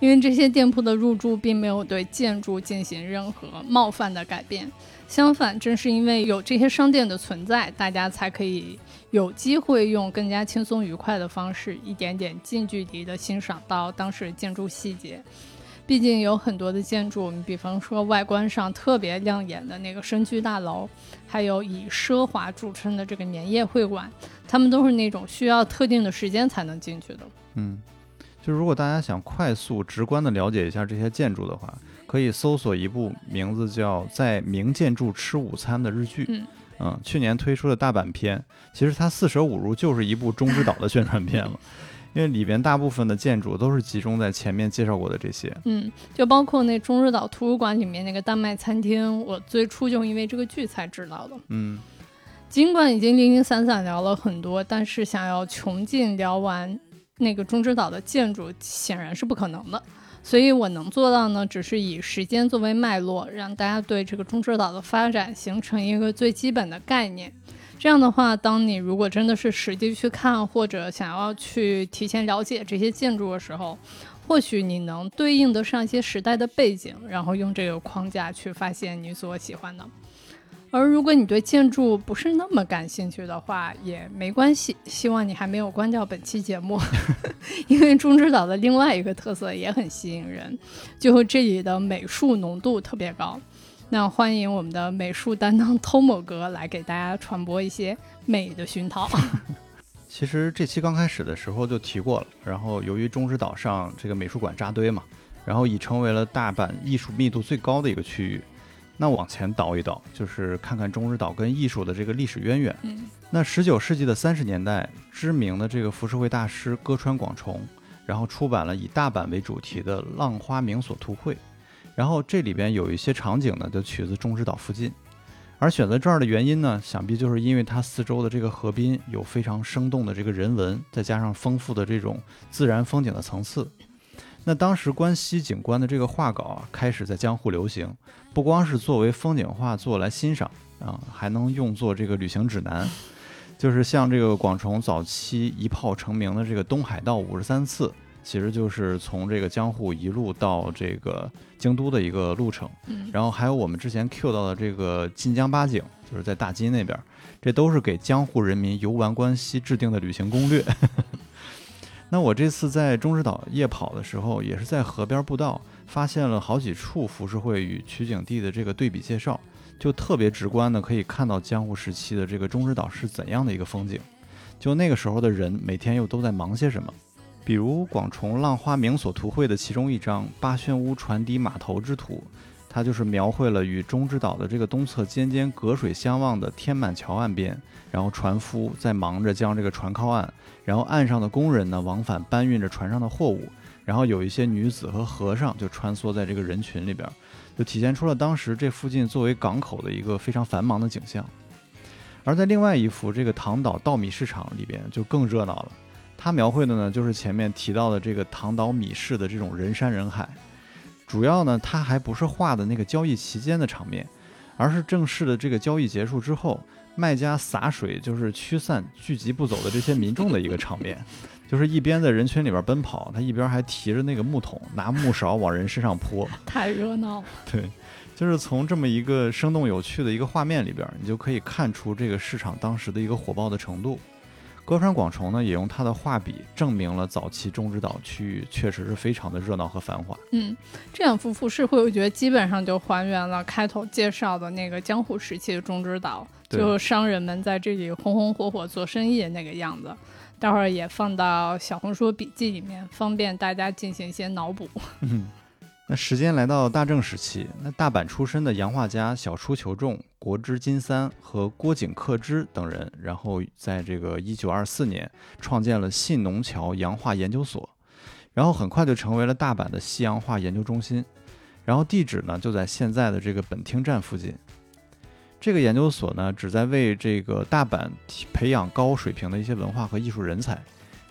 因为这些店铺的入驻并没有对建筑进行任何冒犯的改变，相反，正是因为有这些商店的存在，大家才可以有机会用更加轻松愉快的方式，一点点近距离的欣赏到当时建筑细节。毕竟有很多的建筑，比方说外观上特别亮眼的那个深居大楼，还有以奢华著称的这个年业会馆，他们都是那种需要特定的时间才能进去的。嗯。就如果大家想快速直观的了解一下这些建筑的话，可以搜索一部名字叫《在名建筑吃午餐》的日剧。嗯，嗯，去年推出的大阪篇，其实它四舍五入就是一部中之岛的宣传片了，因为里边大部分的建筑都是集中在前面介绍过的这些。嗯，就包括那中之岛图书馆里面那个丹麦餐厅，我最初就因为这个剧才知道的。嗯，尽管已经零零散散聊了很多，但是想要穷尽聊完。那个中之岛的建筑显然是不可能的，所以我能做到呢，只是以时间作为脉络，让大家对这个中之岛的发展形成一个最基本的概念。这样的话，当你如果真的是实际去看，或者想要去提前了解这些建筑的时候，或许你能对应得上一些时代的背景，然后用这个框架去发现你所喜欢的。而如果你对建筑不是那么感兴趣的话，也没关系。希望你还没有关掉本期节目，因为中之岛的另外一个特色也很吸引人，就这里的美术浓度特别高。那欢迎我们的美术担当 偷某哥来给大家传播一些美的熏陶。其实这期刚开始的时候就提过了，然后由于中之岛上这个美术馆扎堆嘛，然后已成为了大阪艺术密度最高的一个区域。那往前倒一倒，就是看看中之岛跟艺术的这个历史渊源。嗯那十九世纪的三十年代，知名的这个浮世绘大师歌川广重，然后出版了以大阪为主题的《浪花名所图绘》，然后这里边有一些场景呢，就取自中之岛附近。而选择这儿的原因呢，想必就是因为它四周的这个河滨有非常生动的这个人文，再加上丰富的这种自然风景的层次。那当时关西景观的这个画稿啊，开始在江户流行，不光是作为风景画作来欣赏啊，还能用作这个旅行指南。就是像这个广重早期一炮成名的这个东海道五十三次，其实就是从这个江户一路到这个京都的一个路程。嗯，然后还有我们之前 Q 到的这个晋江八景，就是在大金那边，这都是给江户人民游玩关西制定的旅行攻略。那我这次在中之岛夜跑的时候，也是在河边步道发现了好几处浮世绘与取景地的这个对比介绍，就特别直观的可以看到江户时期的这个中之岛是怎样的一个风景，就那个时候的人每天又都在忙些什么。比如广重浪花名所图绘的其中一张《八轩屋船底码头之图》，它就是描绘了与中之岛的这个东侧尖尖隔水相望的天满桥岸边，然后船夫在忙着将这个船靠岸，然后岸上的工人呢往返搬运着船上的货物，然后有一些女子和和尚就穿梭在这个人群里边，就体现出了当时这附近作为港口的一个非常繁忙的景象。而在另外一幅这个唐岛稻米市场里边就更热闹了。它描绘的呢，就是前面提到的这个唐岛米市的这种人山人海。主要呢，他还不是画的那个交易期间的场面，而是正式的这个交易结束之后，卖家洒水就是驱散聚集不走的这些民众的一个场面。就是一边在人群里边奔跑，他一边还提着那个木桶，拿木勺往人身上泼。太热闹了。对，就是从这么一个生动有趣的一个画面里边，你就可以看出这个市场当时的一个火爆的程度。歌川广重呢，也用他的画笔证明了早期中之岛区域确实是非常的热闹和繁华。嗯，这两幅浮世绘，我觉得基本上就还原了开头介绍的那个江户时期的中之岛，对就商人们在这里红红火火做生意的那个样子。待会儿也放到小红书笔记里面，方便大家进行一些脑补。嗯，那时间来到大正时期，那大阪出身的洋画家小出求重、国之金三和郭井克之等人，然后在这个一九二四年创建了信浓桥洋画研究所，然后很快就成为了大阪的西洋画研究中心，然后地址呢就在现在的这个本町站附近。这个研究所呢，旨在为这个大阪培养高水平的一些文化和艺术人才，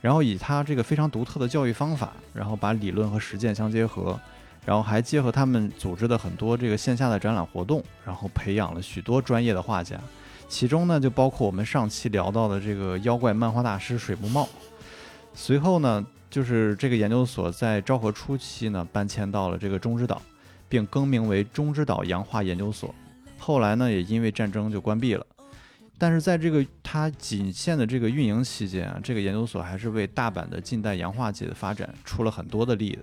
然后以他这个非常独特的教育方法，然后把理论和实践相结合，然后还结合他们组织的很多这个线下的展览活动，然后培养了许多专业的画家，其中呢就包括我们上期聊到的这个妖怪漫画大师水木茂。随后呢，就是这个研究所在昭和初期呢搬迁到了这个中之岛，并更名为中之岛洋画研究所。后来呢，也因为战争就关闭了。但是在这个它仅限的这个运营期间啊，这个研究所还是为大阪的近代洋画界的发展出了很多的力的。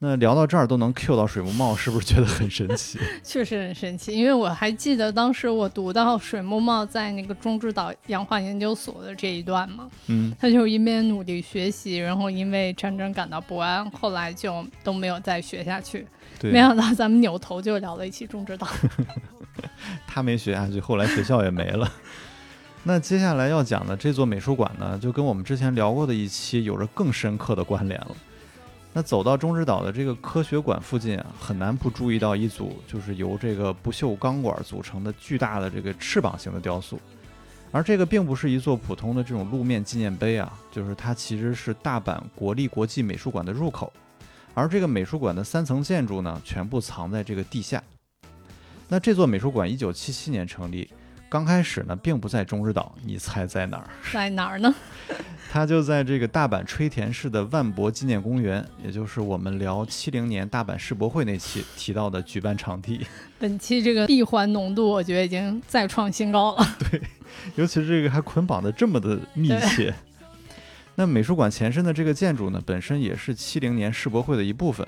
那聊到这儿都能 Q 到水木茂，是不是觉得很神奇？确实很神奇，因为我还记得当时我读到水木茂在那个中之岛洋画研究所的这一段嘛，嗯，他就一边努力学习，然后因为战争感到不安，后来就都没有再学下去。对没，想到咱们扭头就聊了一期中之岛。他没学下去，后来学校也没了。那接下来要讲的这座美术馆呢，就跟我们之前聊过的一期有着更深刻的关联了。那走到中之岛的这个科学馆附近啊，很难不注意到一组就是由这个不锈钢管组成的巨大的这个翅膀形的雕塑。而这个并不是一座普通的这种路面纪念碑啊，就是它其实是大阪国立国际美术馆的入口。而这个美术馆的三层建筑呢，全部藏在这个地下。那这座美术馆一九七七年成立，刚开始呢并不在中日岛，你猜在哪儿？在哪儿呢？它就在这个大阪吹田市的万博纪念公园，也就是我们聊七零年大阪世博会那期提到的举办场地。本期这个闭环浓度，我觉得已经再创新高了。对尤其是这个还捆绑的这么的密切。那美术馆前身的这个建筑呢，本身也是七零年世博会的一部分，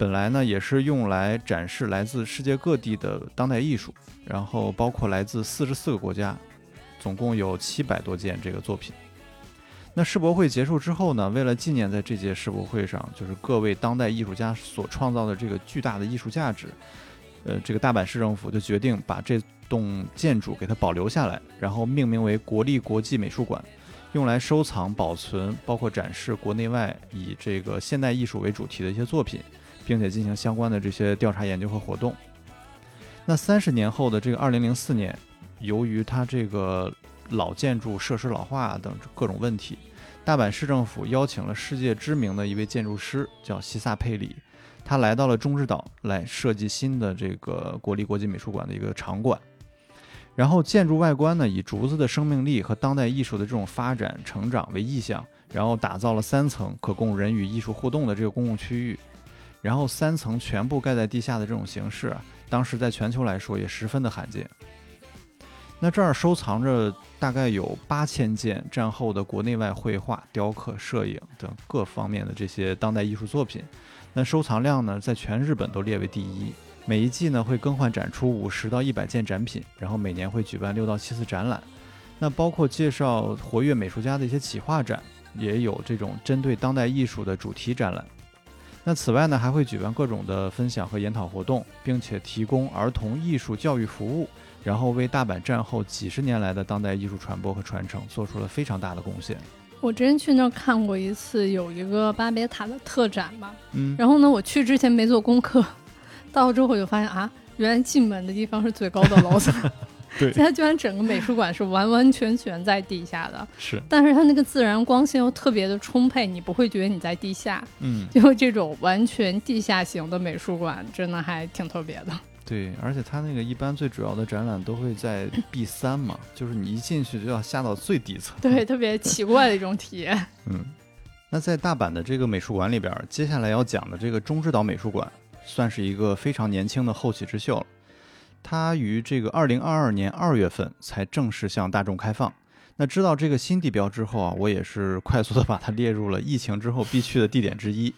本来呢也是用来展示来自世界各地的当代艺术，然后包括来自四十四个国家，总共有七百多件这个作品。那世博会结束之后呢，为了纪念在这届世博会上就是各位当代艺术家所创造的这个巨大的艺术价值，呃，这个大阪市政府就决定把这栋建筑给它保留下来，然后命名为国立国际美术馆，用来收藏、保存，包括展示国内外以这个现代艺术为主题的一些作品，并且进行相关的这些调查研究和活动。那三十年后的这个二零零四年，由于它这个老建筑设施老化等各种问题，大阪市政府邀请了世界知名的一位建筑师，叫西萨佩里，他来到了中之岛来设计新的这个国立国际美术馆的一个场馆。然后建筑外观呢，以竹子的生命力和当代艺术的这种发展成长为意向，然后打造了三层可供人与艺术互动的这个公共区域。然后三层全部盖在地下的这种形式，当时在全球来说也十分的罕见。那这儿收藏着大概有八千件战后的国内外绘画、雕刻、摄影等各方面的这些当代艺术作品。那收藏量呢，在全日本都列为第一。每一季呢会更换展出五十到一百件展品，然后每年会举办六到七次展览。那包括介绍活跃美术家的一些企划展，也有这种针对当代艺术的主题展览。那此外呢，还会举办各种的分享和研讨活动，并且提供儿童艺术教育服务，然后为大阪战后几十年来的当代艺术传播和传承做出了非常大的贡献。我之前去那儿看过一次，有一个巴别塔的特展吧。嗯，然后呢，我去之前没做功课，到了之后我就发现啊，原来进门的地方是最高的楼层。对，它居然整个美术馆是完完全全在地下的，是，但是它那个自然光线又特别的充沛，你不会觉得你在地下。嗯，就这种完全地下型的美术馆，真的还挺特别的。对，而且它那个一般最主要的展览都会在 B 三嘛，就是你一进去就要下到最底层。对，特别奇怪的一种体验。嗯，那在大阪的这个美术馆里边，接下来要讲的这个中之岛美术馆，算是一个非常年轻的后起之秀了。它于这个二零二二年二月份才正式向大众开放。那知道这个新地标之后啊，我也是快速的把它列入了疫情之后必去的地点之一。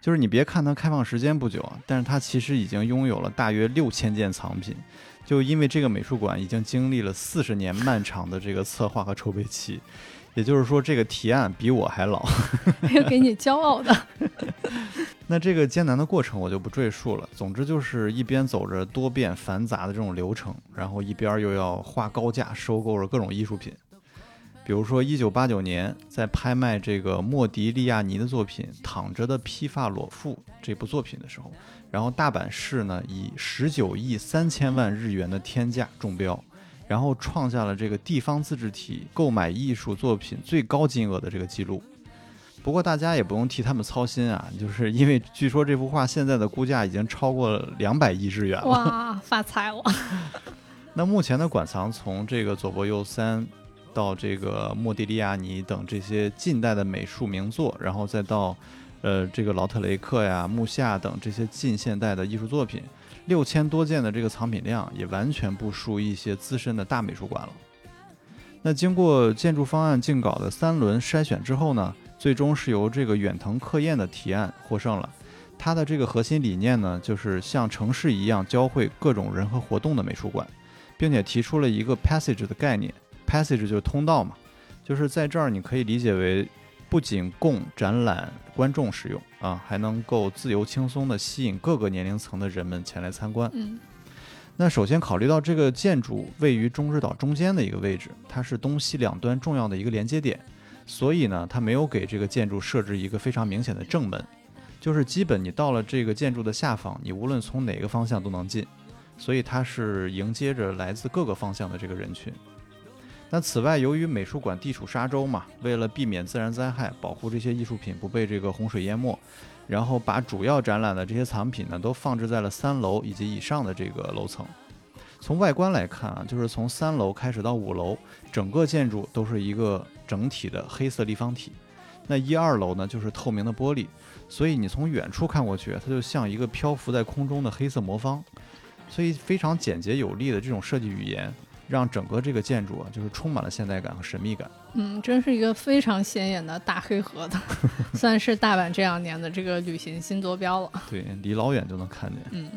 就是你别看它开放时间不久啊，但是它其实已经拥有了大约六千件藏品。就因为这个美术馆已经经历了四十年漫长的这个策划和筹备期，也就是说这个提案比我还老，要给你骄傲的。那这个艰难的过程我就不赘述了。总之就是一边走着多变繁杂的这种流程，然后一边又要花高价收购着各种艺术品。比如说，一九八九年在拍卖这个莫迪利亚尼的作品《躺着的披发裸妇》这部作品的时候，然后大阪市呢以十九亿三千万日元的天价中标，然后创下了这个地方自治体购买艺术作品最高金额的这个记录。不过大家也不用替他们操心啊，就是因为据说这幅画现在的估价已经超过两百亿日元了。哇，发财了！那目前的馆藏从这个佐伯右三到这个莫迪利亚尼等这些近代的美术名作，然后再到呃这个劳特雷克呀、木下等这些近现代的艺术作品，六千多件的这个藏品量也完全不输一些资深的大美术馆了。那经过建筑方案竞稿的三轮筛选之后呢？最终是由这个远藤克彦的提案获胜了。他的这个核心理念呢，就是像城市一样交汇各种人和活动的美术馆，并且提出了一个 passage 的概念。passage 就是通道嘛，就是在这儿你可以理解为不仅供展览观众使用啊，还能够自由轻松地吸引各个年龄层的人们前来参观。嗯，那首先考虑到这个建筑位于中之岛中间的一个位置，它是东西两端重要的一个连接点。所以呢，它没有给这个建筑设置一个非常明显的正门，就是基本你到了这个建筑的下方，你无论从哪个方向都能进。所以它是迎接着来自各个方向的这个人群。那此外，由于美术馆地处沙洲嘛，为了避免自然灾害，保护这些艺术品不被这个洪水淹没，然后把主要展览的这些藏品呢，都放置在了三楼以及以上的这个楼层。从外观来看啊，就是从三楼开始到五楼，整个建筑都是一个整体的黑色立方体。那一二楼呢，就是透明的玻璃，所以你从远处看过去，它就像一个漂浮在空中的黑色魔方。所以非常简洁有力的这种设计语言，让整个这个建筑啊，就是充满了现代感和神秘感。嗯，真是一个非常显眼的大黑盒子，算是大阪这两年的这个旅行新坐标了。对，离老远就能看见。嗯。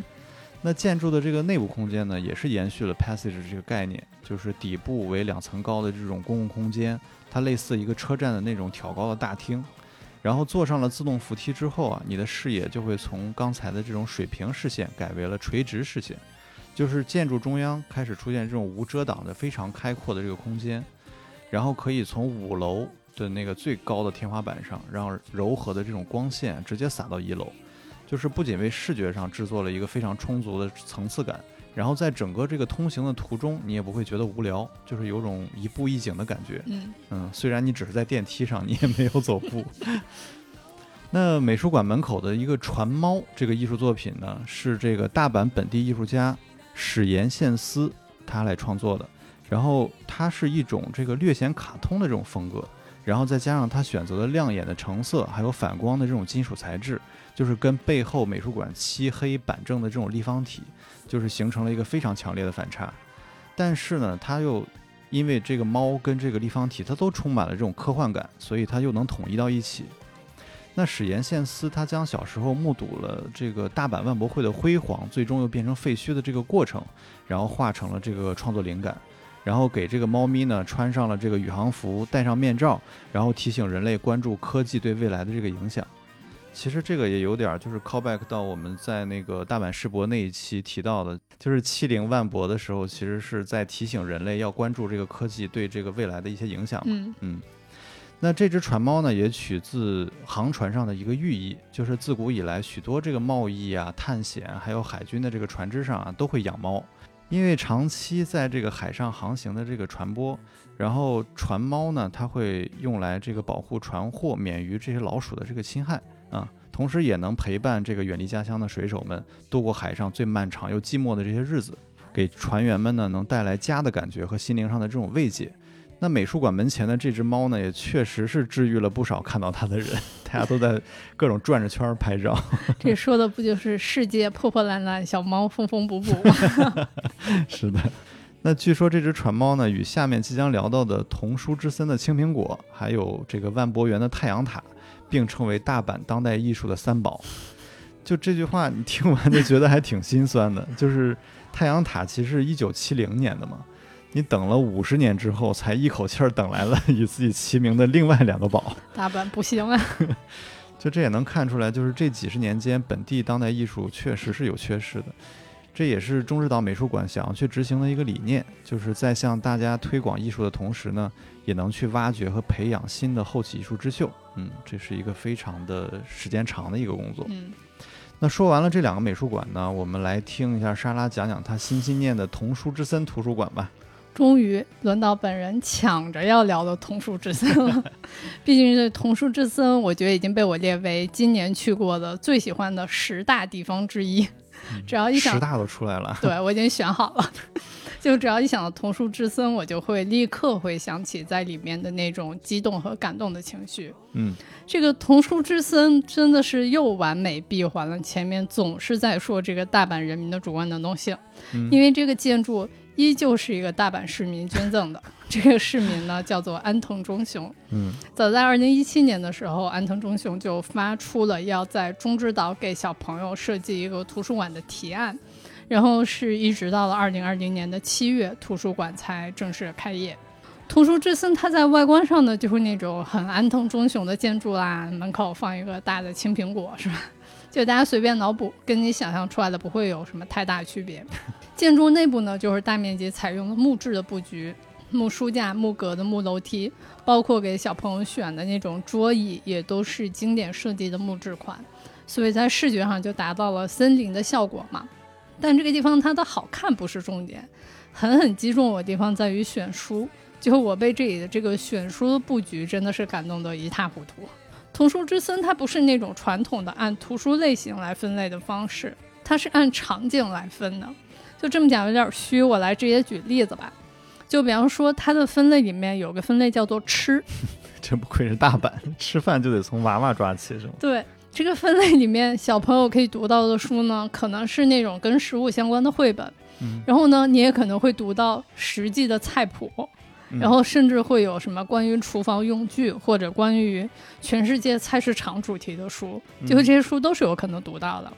那建筑的这个内部空间呢，也是延续了 passage 这个概念，就是底部为两层高的这种公共空间，它类似一个车站的那种挑高的大厅。然后坐上了自动扶梯之后啊，你的视野就会从刚才的这种水平视线改为了垂直视线，就是建筑中央开始出现这种无遮挡的非常开阔的这个空间，然后可以从五楼的那个最高的天花板上，让柔和的这种光线直接洒到一楼。就是不仅为视觉上制作了一个非常充足的层次感，然后在整个这个通行的途中，你也不会觉得无聊，就是有种一步一景的感觉。嗯嗯，虽然你只是在电梯上，你也没有走步。那美术馆门口的一个船猫这个艺术作品呢，是这个大阪本地艺术家史岩宪司他来创作的，然后它是一种这个略显卡通的这种风格，然后再加上他选择的亮眼的橙色，还有反光的这种金属材质，就是跟背后美术馆漆黑板正的这种立方体，就是形成了一个非常强烈的反差。但是呢，它又因为这个猫跟这个立方体，它都充满了这种科幻感，所以它又能统一到一起。那史岩宪司他将小时候目睹了这个大阪万博会的辉煌，最终又变成废墟的这个过程，然后化成了这个创作灵感，然后给这个猫咪呢穿上了这个宇航服，戴上面罩，然后提醒人类关注科技对未来的这个影响。其实这个也有点儿就是 callback 到我们在那个大阪世博那一期提到的，就是欺凌万博的时候，其实是在提醒人类要关注这个科技对这个未来的一些影响嘛。嗯嗯，那这只船猫呢，也取自航船上的一个寓意，就是自古以来许多这个贸易啊、探险还有海军的这个船只上啊，都会养猫，因为长期在这个海上航行的这个船舶，然后船猫呢，它会用来这个保护船货免于这些老鼠的这个侵害啊，同时也能陪伴这个远离家乡的水手们度过海上最漫长又寂寞的这些日子，给船员们呢能带来家的感觉和心灵上的这种慰藉。那美术馆门前的这只猫呢，也确实是治愈了不少看到它的人，大家都在各种转着圈儿拍照。这说的不就是世界破破烂烂，小猫缝缝补补吗？是的。那据说这只船猫呢，与下面即将聊到的童书之森的青苹果，还有这个万博园的太阳塔，并称为大阪当代艺术的三宝。就这句话，你听完就觉得还挺心酸的。就是太阳塔其实是一九七零年的嘛，你等了五十年之后，才一口气儿等来了与自己齐名的另外两个宝。大阪不行啊。就这也能看出来，就是这几十年间，本地当代艺术确实是有缺失的。这也是中日岛美术馆想要去执行的一个理念，就是在向大家推广艺术的同时呢，也能去挖掘和培养新的后起艺术之秀。嗯，这是一个非常的时间长的一个工作。嗯，那说完了这两个美术馆呢，我们来听一下莎拉讲讲她心心念的童书之森图书馆吧。终于轮到本人抢着要聊的桐树之森了。毕竟这桐树之森，我觉得已经被我列为今年去过的最喜欢的十大地方之一。只要一想十大都出来了，对我已经选好了。就只要一想到桐树之森，我就会立刻会想起在里面的那种激动和感动的情绪。嗯，这个桐树之森真的是又完美闭环了前面总是在说这个大阪人民的主观能动性，嗯因为这个建筑依旧是一个大阪市民捐赠的。这个市民呢叫做安藤忠雄，嗯早在二零一七年的时候，安藤忠雄就发出了要在中之岛给小朋友设计一个图书馆的提案，然后是一直到了二零二零年的七月，图书馆才正式开业。图书之森它在外观上呢，就是那种很安藤忠雄的建筑啦，门口放一个大的青苹果，是吧？就大家随便脑补，跟你想象出来的不会有什么太大区别。建筑内部呢，就是大面积采用了木质的布局，木书架、木格的木楼梯，包括给小朋友选的那种桌椅，也都是经典设计的木质款，所以在视觉上就达到了森林的效果嘛。但这个地方它的好看不是重点，狠狠击中我的地方在于选书，就我被这里的这个选书的布局真的是感动得一塌糊涂。童书之森它不是那种传统的按图书类型来分类的方式，它是按场景来分的。就这么讲有点虚，我来直接举例子吧。就比方说，它的分类里面有个分类叫做吃，真不愧是大阪，吃饭就得从娃娃抓起，是吗？对这个分类里面，小朋友可以读到的书呢，可能是那种跟食物相关的绘本，嗯然后呢，你也可能会读到实际的菜谱，嗯然后甚至会有什么关于厨房用具或者关于全世界菜市场主题的书，就这些书都是有可能读到的。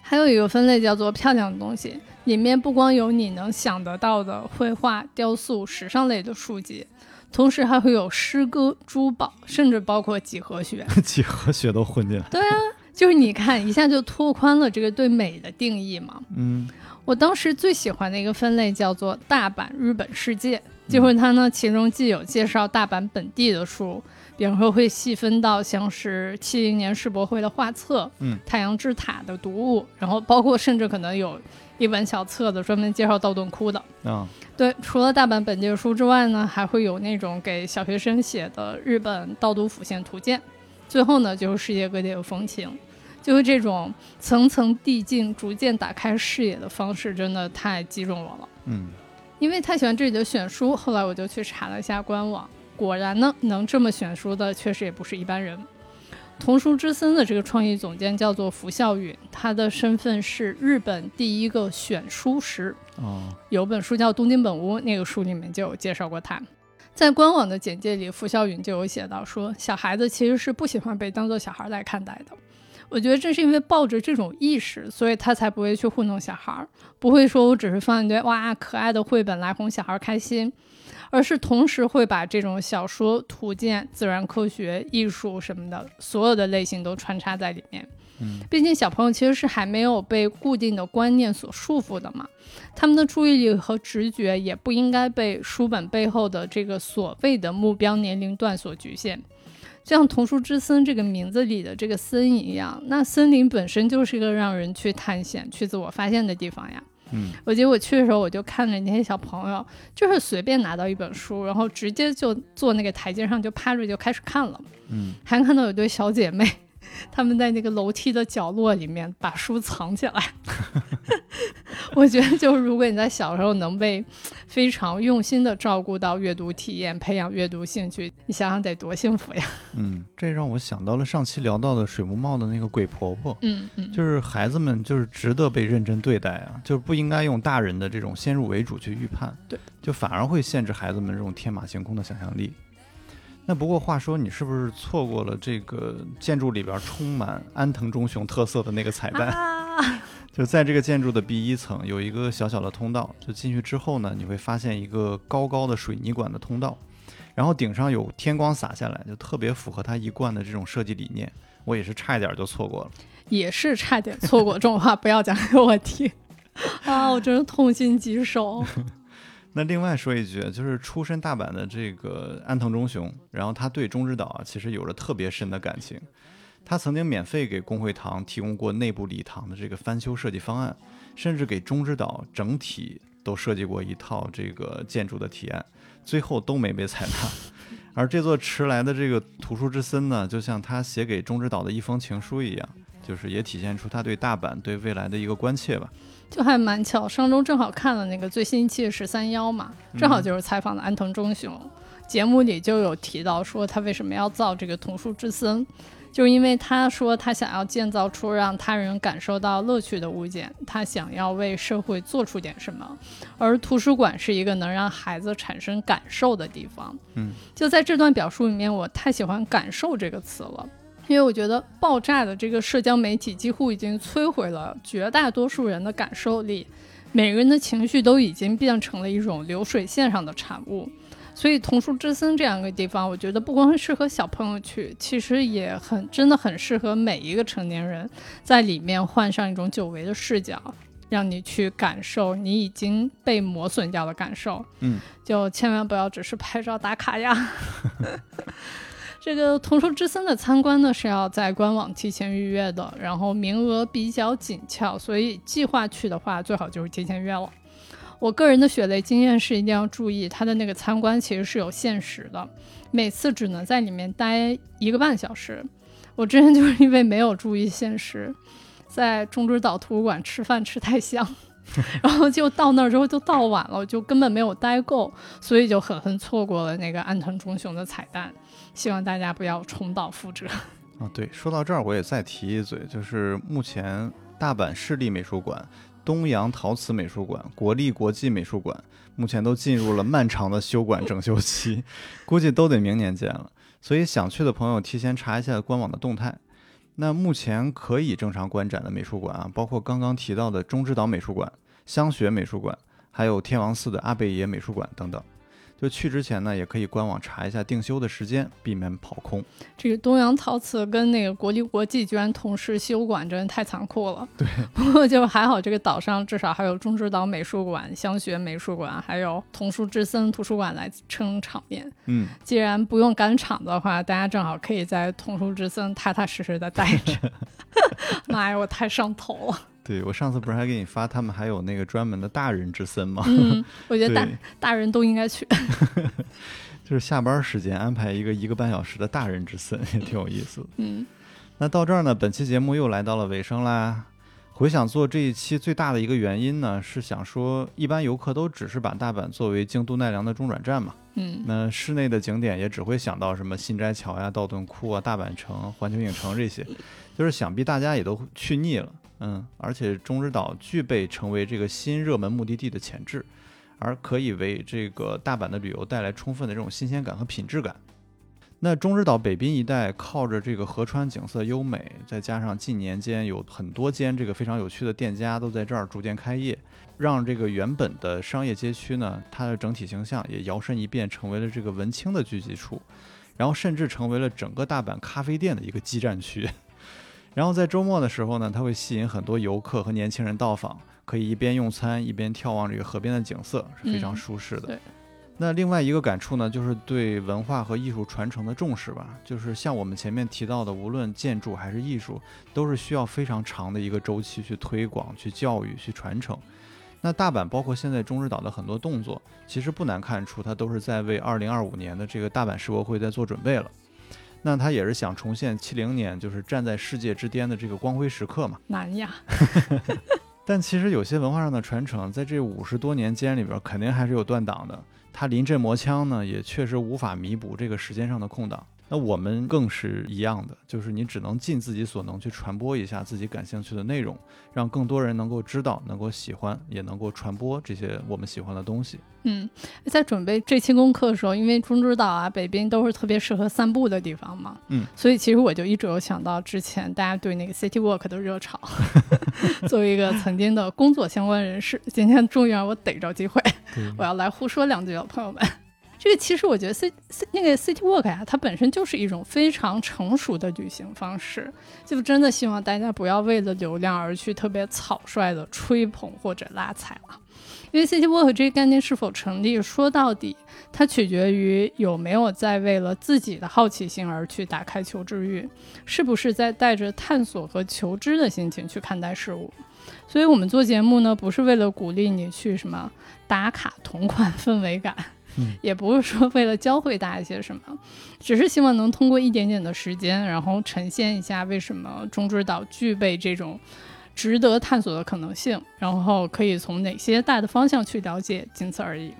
还有一个分类叫做漂亮的东西，里面不光有你能想得到的绘画、雕塑、时尚类的书籍，同时还会有诗歌、珠宝，甚至包括几何学。几何学都混进来。对啊，就是你看一下就拓宽了这个对美的定义嘛。嗯我当时最喜欢的一个分类叫做“大阪日本世界”，就是它呢，其中既有介绍大阪本地的书，比方说会细分到像是七零年世博会的画册，嗯，太阳之塔的读物，然后包括甚至可能有一本小册子专门介绍道顿窟的。啊对，除了大阪本地的书之外呢，还会有那种给小学生写的日本道读府县图鉴。最后呢，就是世界各地的风情，就是这种层层递进、逐渐打开视野的方式，真的太击中我了。嗯因为太喜欢这里的选书，后来我就去查了一下官网，果然呢，能这么选书的确实也不是一般人。童书之森的这个创意总监叫做福孝允，他的身份是日本第一个选书师。哦有本书叫《东京本屋》，那个书里面就有介绍过他。在官网的简介里，福孝允就有写到说，小孩子其实是不喜欢被当做小孩来看待的。我觉得正是因为抱着这种意识，所以他才不会去糊弄小孩儿，不会说我只是放一堆哇可爱的绘本来哄小孩开心，而是同时会把这种小说、图鉴、自然科学、艺术什么的所有的类型都穿插在里面。嗯，毕竟小朋友其实是还没有被固定的观念所束缚的嘛，他们的注意力和直觉也不应该被书本背后的这个所谓的目标年龄段所局限。就像童书之森这个名字里的这个森一样，那森林本身就是一个让人去探险、去自我发现的地方呀。嗯我记得我去的时候，我就看着那些小朋友，就是随便拿到一本书，然后直接就坐那个台阶上就趴着就开始看了。嗯还看到有对小姐妹，她们在那个楼梯的角落里面把书藏起来。我觉得，就是如果你在小时候能被非常用心的照顾到阅读体验，培养阅读兴趣，你想想得多幸福呀！嗯，这让我想到了上期聊到的水木茂的那个鬼婆婆。嗯嗯，就是孩子们就是值得被认真对待啊，就是不应该用大人的这种先入为主去预判，对，就反而会限制孩子们这种天马行空的想象力。那不过话说，你是不是错过了这个建筑里边充满安藤忠雄特色的那个彩蛋？啊，就在这个建筑的 B 一层有一个小小的通道，就进去之后呢，你会发现一个高高的水泥管的通道，然后顶上有天光洒下来，就特别符合他一贯的这种设计理念。我也是差一点就错过了。也是差点错过，这种话不要讲给我听 啊！我真是痛心疾首。那另外说一句，就是出身大阪的这个安藤忠雄，然后他对中之岛啊其实有着特别深的感情。他曾经免费给公会堂提供过内部礼堂的这个翻修设计方案，甚至给中之岛整体都设计过一套这个建筑的提案，最后都没被采纳。而这座迟来的这个图书之森呢，就像他写给中之岛的一封情书一样，就是也体现出他对大阪对未来的一个关切吧。就还蛮巧，上周正好看了那个最新一期的十三幺嘛，正好就是采访的安藤忠雄，节目里就有提到说他为什么要造这个桐树之森，就是因为他说他想要建造出让他人感受到乐趣的物件，他想要为社会做出点什么，而图书馆是一个能让孩子产生感受的地方。嗯，就在这段表述里面，我太喜欢“感受”这个词了。因为我觉得爆炸的这个社交媒体几乎已经摧毁了绝大多数人的感受力，每个人的情绪都已经变成了一种流水线上的产物。所以童书之森这样一个地方，我觉得不光适合小朋友去，其实也很真的很适合每一个成年人，在里面换上一种久违的视角，让你去感受你已经被磨损掉的感受。嗯，就千万不要只是拍照打卡呀。这个童书之森的参观呢是要在官网提前预约的，然后名额比较紧俏，所以计划去的话最好就是提前约了。我个人的血泪经验是一定要注意，它的那个参观其实是有限时的，每次只能在里面待一个半小时。我之前就是因为没有注意限时，在中之岛图书馆吃饭吃太香，然后就到那儿之后就到晚了，就根本没有待够，所以就狠狠错过了那个安藤忠雄的彩蛋。希望大家不要重蹈覆辙。啊，对，说到这儿，我也再提一嘴，就是目前大阪市立美术馆、东洋陶瓷美术馆、国立国际美术馆目前都进入了漫长的修馆整修期，估计都得明年见了。所以想去的朋友提前查一下官网的动态。那目前可以正常观展的美术馆啊，包括刚刚提到的中之岛美术馆、香雪美术馆，还有天王寺的阿贝野美术馆等等。就去之前呢，也可以官网查一下定休的时间，避免跑空。这个东洋陶瓷跟那个国立国际居然同时休馆，真的太残酷了。对，不过就还好，这个岛上至少还有中之岛美术馆、香雪美术馆，还有桐树之森图书馆来撑场面。嗯，既然不用赶场的话，大家正好可以在桐树之森踏踏实实的待着。妈呀，我太上头了。对我上次不是还给你发他们还有那个专门的大人之森吗？嗯，我觉得大大人都应该去。就是下班时间安排一个一个半小时的大人之森，也挺有意思的。嗯那到这儿呢，本期节目又来到了尾声啦。回想做这一期最大的一个原因呢，是想说，一般游客都只是把大阪作为京都奈良的中转站嘛，嗯那室内的景点也只会想到什么新斋桥呀、道顿窟啊、大阪城、环球影城这些，就是想必大家也都去腻了。嗯，而且中之岛具备成为这个新热门目的地的潜质，而可以为这个大阪的旅游带来充分的这种新鲜感和品质感。那中之岛北滨一带靠着这个河川景色优美，再加上近年间有很多间这个非常有趣的店家都在这儿逐渐开业，让这个原本的商业街区呢，它的整体形象也摇身一变成为了这个文青的聚集处，然后甚至成为了整个大阪咖啡店的一个基站区。然后在周末的时候呢，它会吸引很多游客和年轻人到访，可以一边用餐一边眺望这个河边的景色，是非常嗯舒适的。对那另外一个感触呢，就是对文化和艺术传承的重视吧。就是像我们前面提到的，无论建筑还是艺术，都是需要非常长的一个周期去推广、去教育、去传承。那大阪包括现在中之岛的很多动作，其实不难看出，它都是在为2025年的这个大阪世博会在做准备了。那他也是想重现七零年，就是站在世界之巅的这个光辉时刻嘛。难呀。但其实有些文化上的传承，在这五十多年间里边，肯定还是有断档的。他临阵磨枪呢，也确实无法弥补这个时间上的空档。那我们更是一样的，就是你只能尽自己所能去传播一下自己感兴趣的内容，让更多人能够知道、能够喜欢，也能够传播这些我们喜欢的东西。嗯，在准备这期功课的时候，因为中之岛啊、北滨都是特别适合散步的地方嘛，嗯，所以其实我就一直有想到之前大家对那个 City Walk 的热潮。作为一个曾经的工作相关人士，今天终于让我逮着机会，我要来胡说两句了，朋友们。这个其实我觉得 C C 那个 City Walk 呀、它本身就是一种非常成熟的旅行方式，就真的希望大家不要为了流量而去特别草率的吹捧或者拉踩了。因为 City Walk 这个概念是否成立，说到底，它取决于有没有在为了自己的好奇心而去打开求知欲，是不是在带着探索和求知的心情去看待事物。所以我们做节目呢，不是为了鼓励你去什么打卡同款氛围感，嗯也不是说为了教会大家一些什么，只是希望能通过一点点的时间，然后呈现一下为什么中之岛具备这种值得探索的可能性，然后可以从哪些大的方向去了解，仅此而已。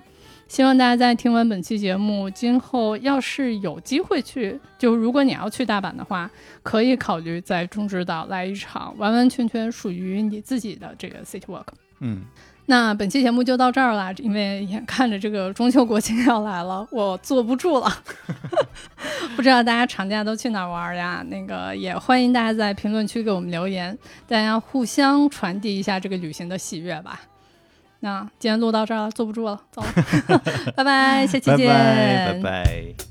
希望大家在听完本期节目，今后要是有机会去，就如果你要去大阪的话，可以考虑在中之岛来一场完完全全属于你自己的这个 city walk。嗯，那本期节目就到这儿了，因为眼看着这个中秋国庆要来了，我坐不住了。不知道大家长假都去哪儿玩呀？那个也欢迎大家在评论区给我们留言，大家互相传递一下这个旅行的喜悦吧。那今天录到这儿了，坐不住了，走了，拜拜，下期拜见，拜，拜拜。